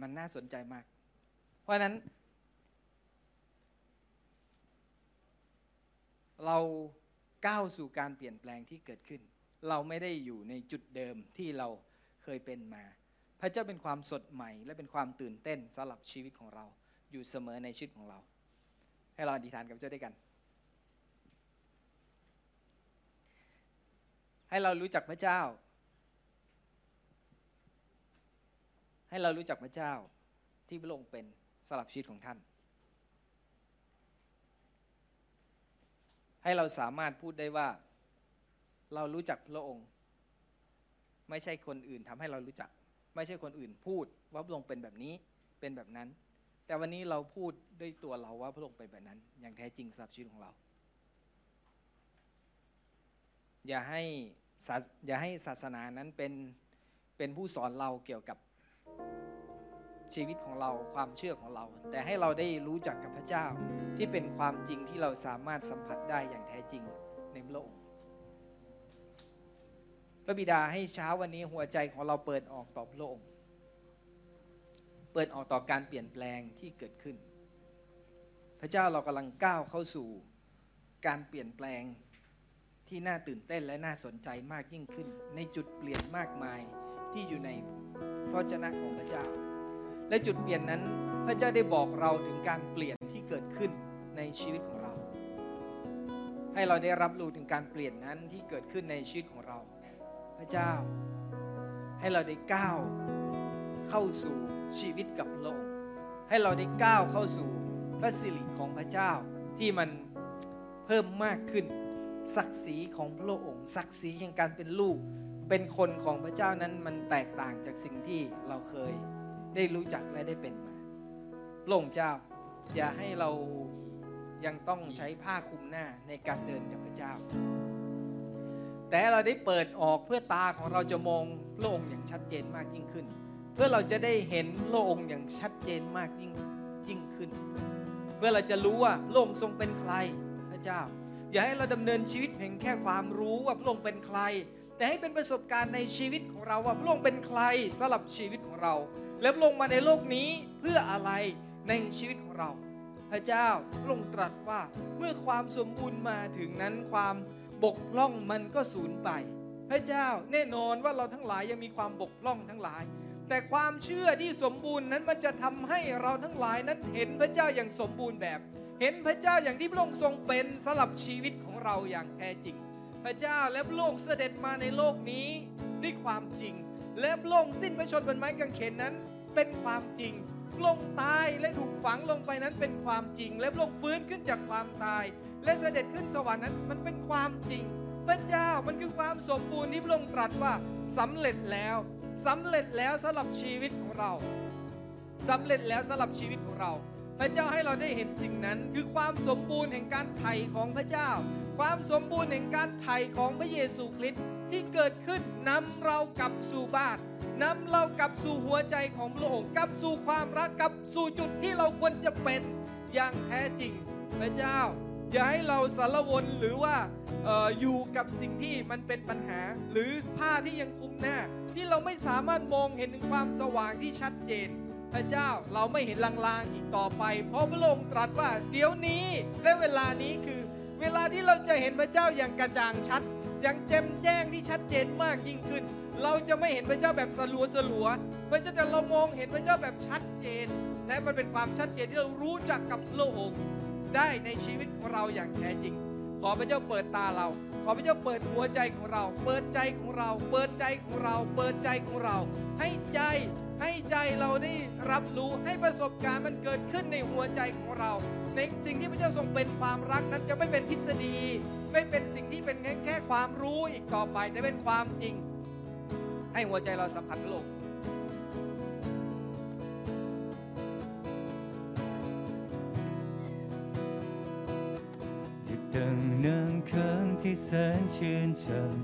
มันน่าสนใจมาก เพราะฉะนั้น เราก้าวสู่การเปลี่ยนแปลงที่เกิดขึ้น เราไม่ได้อยู่ในจุดเดิมที่เราเคยเป็นมา พระเจ้าเป็นความสดใหม่ และเป็นความตื่นเต้นสำหรับชีวิตของเรา อยู่เสมอในชีวิตของเรา ให้เราอธิษฐานกับเจ้าด้วยกัน ให้เรารู้จักพระเจ้า ให้เรารู้จักพระเจ้าที่พระองค์เป็นสำหรับชีวิตของท่าน ให้เราสามารถพูดได้ว่าเรารู้จักพระองค์ ไม่ใช่คนอื่นทำให้เรารู้จัก ไม่ใช่คนอื่นพูดว่าพระองค์เป็นแบบนี้เป็นแบบนั้น แต่วันนี้เราพูดด้วยตัวเราว่าพระองค์เป็นแบบนั้น อย่างแท้จริงสำหรับชีวิตของเรา อย่าให้อย่าให้ศาสนานั้นเป็นเป็นผู้สอนเราเกี่ยวกับชีวิตของเราความเชื่อของเรา แต่ให้เราได้รู้จักกับพระเจ้าที่เป็นความจริงที่เราสามารถสัมผัสได้อย่างแท้จริงในพระองค์พระบิดาให้เช้าวันนี้หัวใจของเราเปิดออกต่อพระองค์ เปิดออกต่อการเปลี่ยนแปลงที่เกิดขึ้น พระเจ้าเรากำลังก้าวเข้าสู่การเปลี่ยนแปลงที่น่าตื่นเต้นและน่าสนใจมากยิ่งขึ้น ในจุดเปลี่ยนมากมายที่อยู่ในพระเจ้าของพระเจ้า และจุดเปลี่ยนนั้นพระเจ้าได้บอกเราถึงการเปลี่ยนที่เกิดขึ้นในชีวิตของเรา ให้เราได้รับรู้ถึงการเปลี่ยนนั้นที่เกิดขึ้นในชีวิตของเรา พระเจ้า ให้เราได้ก้าวเข้าสู่ ชีวิตกับโลกให้เราได้ก้าวเข้าสู่พระสิริของพระเจ้าที่มันเพิ่มมากขึ้น ศักดิ์ศรีของพระองค์ ศักดิ์ศรีแห่งการเป็นลูก เป็นคนของพระเจ้านั้นมันแตกต่างจากสิ่งที่เราเคยได้รู้จักและได้เป็นมาพระองค์เจ้า อย่าให้เรายังต้องใช้ผ้าคลุมหน้าในการเดินกับพระเจ้า แต่เราได้เปิดออกเพื่อตาของเราจะมองพระองค์อย่างชัดเจนมากยิ่งขึ้น เพื่อเราจะได้เห็นพระองค์อย่างชัดเจนมากยิ่งยิ่งขึ้น เพื่อเราจะรู้ว่าพระองค์ทรงเป็นใครพระเจ้า อย่าให้เราดำเนินชีวิตเพียงแค่ความรู้ว่าพระองค์เป็นใคร แต่ให้เป็นประสบการณ์ในชีวิตของเราว่าพระองค์เป็นใครสำหรับชีวิตของเรา และพระองค์มาในโลกนี้เพื่ออะไรในชีวิตของเรา พระเจ้าพระองค์ตรัสว่าเมื่อความสมบูรณ์มาถึงนั้นความบกพร่องมันก็สูญไป พระเจ้าแน่นอนว่าเราทั้งหลายยังมีความบกพร่องทั้งหลาย แต่ความเชื่อที่สมบูรณ์นั้นมันจะทำให้เราทั้งหลายนั้นเห็นพระเจ้าอย่างสมบูรณ์แบบ เห็นพระเจ้าอย่างที่พระองค์ทรงเป็นสำหรับชีวิตของเราอย่างแท้จริง พระเจ้าและพระองค์เสด็จมาในโลกนี้ด้วยความจริง และพระองค์สิ้นพระชนม์บนไม้กางเขนนั้นเป็นความจริงพระองค์ตายและถูกฝังลงไปนั้นเป็นความจริง และพระองค์ฟื้นขึ้นจากความตาย และเสด็จขึ้นสวรรค์นั้นมันเป็นความจริง พระเจ้ามันคือความสมบูรณ์ที่พระองค์ตรัสว่าสำเร็จแล้ว สำเร็จแล้วสำหรับชีวิตของเราสำเร็จแล้วสำหรับชีวิตของเรา พระเจ้าให้เราได้เห็นสิ่งนั้น คือความสมบูรณ์แห่งการไถ่ของพระเจ้า ความสมบูรณ์แห่งการไถ่ของพระเยซูคริสต์ที่เกิดขึ้นนำเรากลับสู่บ้านนำเรากลับสู่หัวใจของพระองค์กลับสู่ความรักกลับสู่จุดที่เราควรจะเป็นอย่างแท้จริง พระเจ้า อย่าให้เราสารวนหรือว่าอออยู่กับสิ่งที่มันเป็นปัญหา หรือผ้าที่ยังคุมหน้า ที่เราไม่สามารถมองเห็นถึงความสว่างที่ชัดเจน พระเจ้าเราไม่เห็นลางๆอีกต่อไป เพราะพระองค์ตรัสว่า เดี๋ยวนี้และเวลานี้คือ เวลาที่เราจะเห็นพระเจ้าอย่างกระจ่างชัด อย่างแจ่มแจ้งที่ชัดเจนมากยิ่งขึ้น เราจะไม่เห็นพระเจ้าแบบสลัวสลัวพระเจ้าแต่เรามองเห็นพระเจ้าแบบชัดเจน และมันเป็นความชัดเจนที่เรารู้จักกับพระองค์ได้ในชีวิตของเราอย่างแท้จริง ขอพระเจ้าเปิดตาเรา ขอพระเจ้าเปิดหัวใจของเรา เปิดใจของเรา เปิดใจของเรา เปิดใจของเรา ให้ใจให้ใจเราได้รับรู้ให้ประสบการณ์มันเกิดขึ้นในหัวใจของเรา ในสิ่งที่พระเจ้าทรงเป็นความรักนั้นจะไม่เป็นทฤษฎี ไม่เป็นสิ่งที่เป็นแค่แค่ความรู้อีกต่อไปแต่เป็นความจริง ให้หัวใจเราสัมผัสโลก ดังนางค้างที่แสนชื่นชม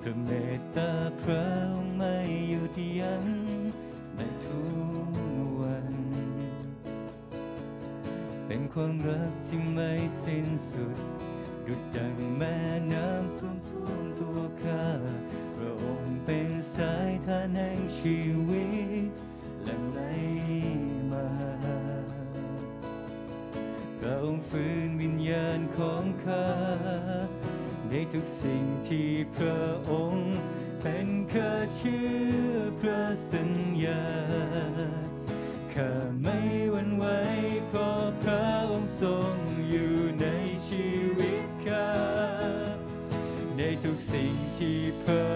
พระเมตตาพระองค์ไม่หยุดยั้งในทุกวัน เป็นความรักที่ไม่สิ้นสุดดุจดังแม่น้ำท่วมท่วมตัวข้าพระองค์เป็นสายทานแห่งชีวิต และไม่มาพระองค์ฟื้น ญาณของข้า ในทุกสิ่งที่พระองค์ เป็นข้าเชื่อพระสัญญา ข้าไม่หวั่นไหวเพราะพระองค์ทรงอยู่ในชีวิตข้า ในทุกสิ่งที่พระ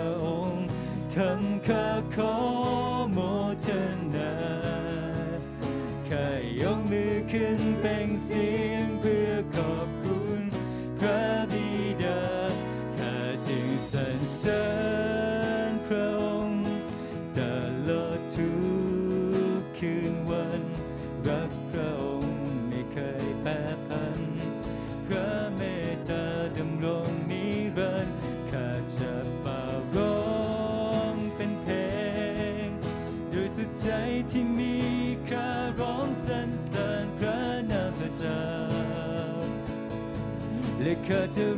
แล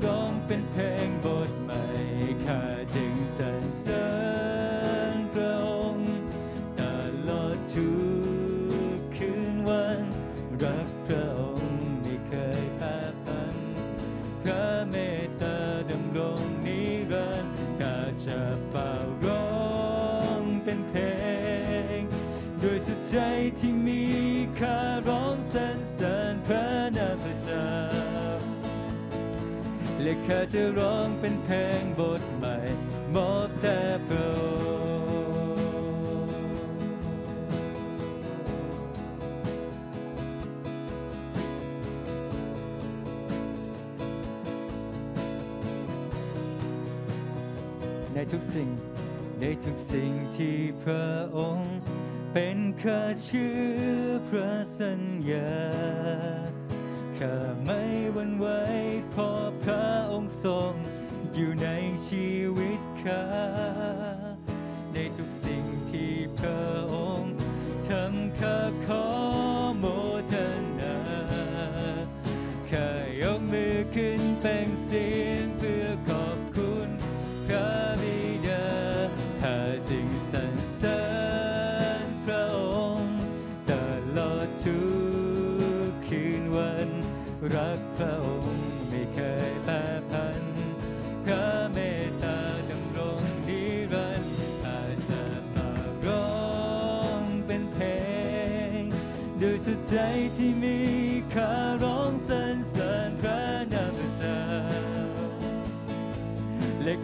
ข้าจะร้องเป็นเพลงบทใหม่มอบแต่พระในทุกสิ่งในทุกสิ่งที่พระองค์ เป็นข้าเชื่อพระสัญญา ข้าไม่หวั่นไหวเพราะพระองค์ทรงอยู่ในชีวิตข้าในทุกสิ่งที่พระ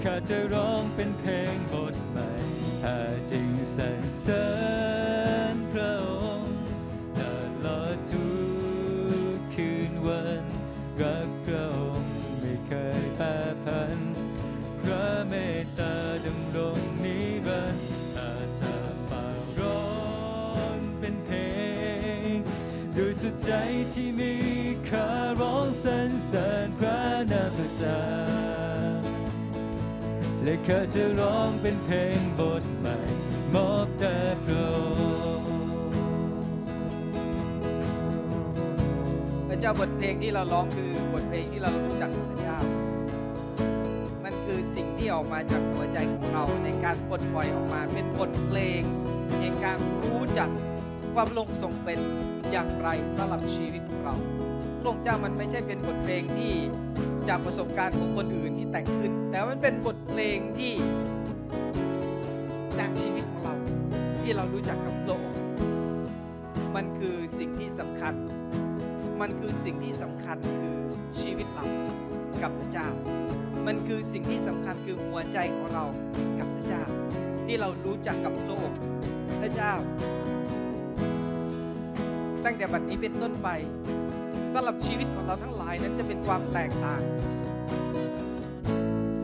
ข้าจะร้องเป็นเพลงบทใหม่ข้าจึงสรรเสริญพระองค์ตลอดทุกคืนวันรักพระองค์ไม่เคยแปรผัน พระเมตตาดำรงนิรันดร์อาจะป่าร้องเป็นเพลงด้วยสุดใจที่มีข้า และข้าจะร้องเป็นเพลงบทใหม่มอบแต่พระองค์พระเจ้าบทเพลงที่เราร้องคือบทเพลงที่เรารู้จักพระเจ้า มันคือสิ่งที่ออกมาจากหัวใจของเราในการปลดปล่อยออกมาเป็นบทเพลงในการรู้จักความลงทรงเป็นอย่างไรสำหรับชีวิตของเราพระองค์เจ้ามันไม่ใช่เป็นบทเพลงที่ จากประสบการณ์ของคนอื่นที่แต่งขึ้น แต่มันเป็นบทเพลงที่จากชีวิตของเราที่เรารู้จักกับพระองค์มันคือสิ่งที่สำคัญ มันคือสิ่งที่สำคัญคือชีวิตเรากับพระเจ้า มันคือสิ่งที่สำคัญคือหัวใจของเรากับพระเจ้า ที่เรารู้จักกับโลก พระเจ้า ตั้งแต่บัดนี้เป็นต้นไป สำหรับชีวิตของเราทั้งหลายนั้นจะเป็นความแตกต่าง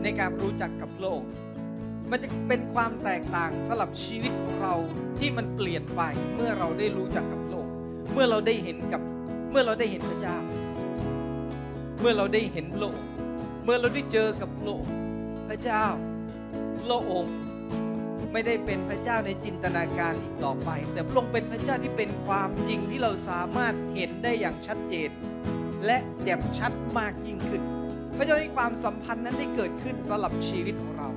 ในการรู้จักกับโลก มันจะเป็นความแตกต่างสำหรับชีวิตของเราที่มันเปลี่ยนไปเมื่อเราได้รู้จักกับโลก เมื่อเราได้เห็นกับเมื่อเราได้เห็นพระเจ้า เมื่อเราได้เห็นโลก เมื่อเราได้เจอกับโลก พระเจ้าพระองค์ ไม่ได้เป็นพระเจ้าในจินตนาการอีกต่อไป แต่พระองค์เป็นพระเจ้าที่เป็นความจริงที่เราสามารถเห็นได้อย่างชัดเจน และแจ่มชัดมากยิ่งขึ้น พระเจ้าให้ความสัมพันธ์นั้นได้เกิดขึ้นสำหรับชีวิตของเรา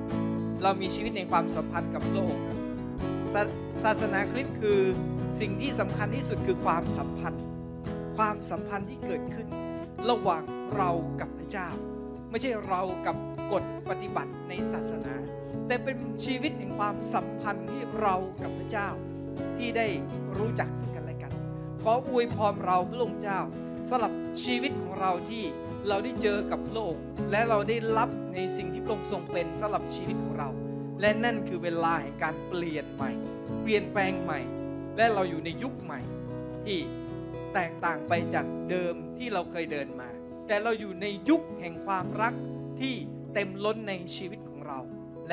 เรามีชีวิตในความสัมพันธ์กับโลกศาศาสนาคริสต์คือสิ่งที่สำคัญที่สุดคือความสัมพันธ์ ความสัมพันธ์ที่เกิดขึ้น ระหว่างเรากับพระเจ้า ไม่ใช่เรากับกฎปฏิบัติในศาสนา แต่เป็นชีวิตแห่งความสัมพันธ์ที่เรากับพระเจ้า ที่ได้รู้จักซึ่งกันและกัน ขออวยพรเราพระองค์เจ้าสำหรับชีวิตของเราที่เราได้เจอกับโลกและเราได้รับในสิ่งที่พระองค์ทรงเป็นสำหรับชีวิตของเรา และนั่นคือเวลาแห่งการเปลี่ยนใหม่ เปลี่ยนแปลงใหม่ และเราอยู่ในยุคใหม่ ที่แตกต่างไปจากเดิมที่เราเคยเดินมา แต่เราอยู่ในยุคแห่งความรักที่เต็มล้นในชีวิตของ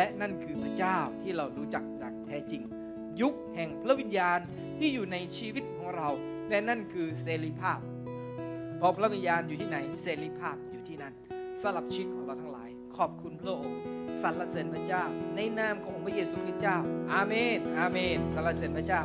และนั่นคือพระเจ้าที่เรารู้จักจากแท้จริง ยุคแห่งพระวิญญาณที่อยู่ในชีวิตของเรา และนั่นคือเสรีภาพ พอพระวิญญาณอยู่ที่ไหนเสรีภาพอยู่ที่นั่นสำหรับชีวิตของเราทั้งหลาย ขอบคุณพระองค์สรรเสริญพระเจ้า ในนามขององค์พระเยซูคริสต์เจ้า อาเมน อาเมนสรรเสริญพระเจ้า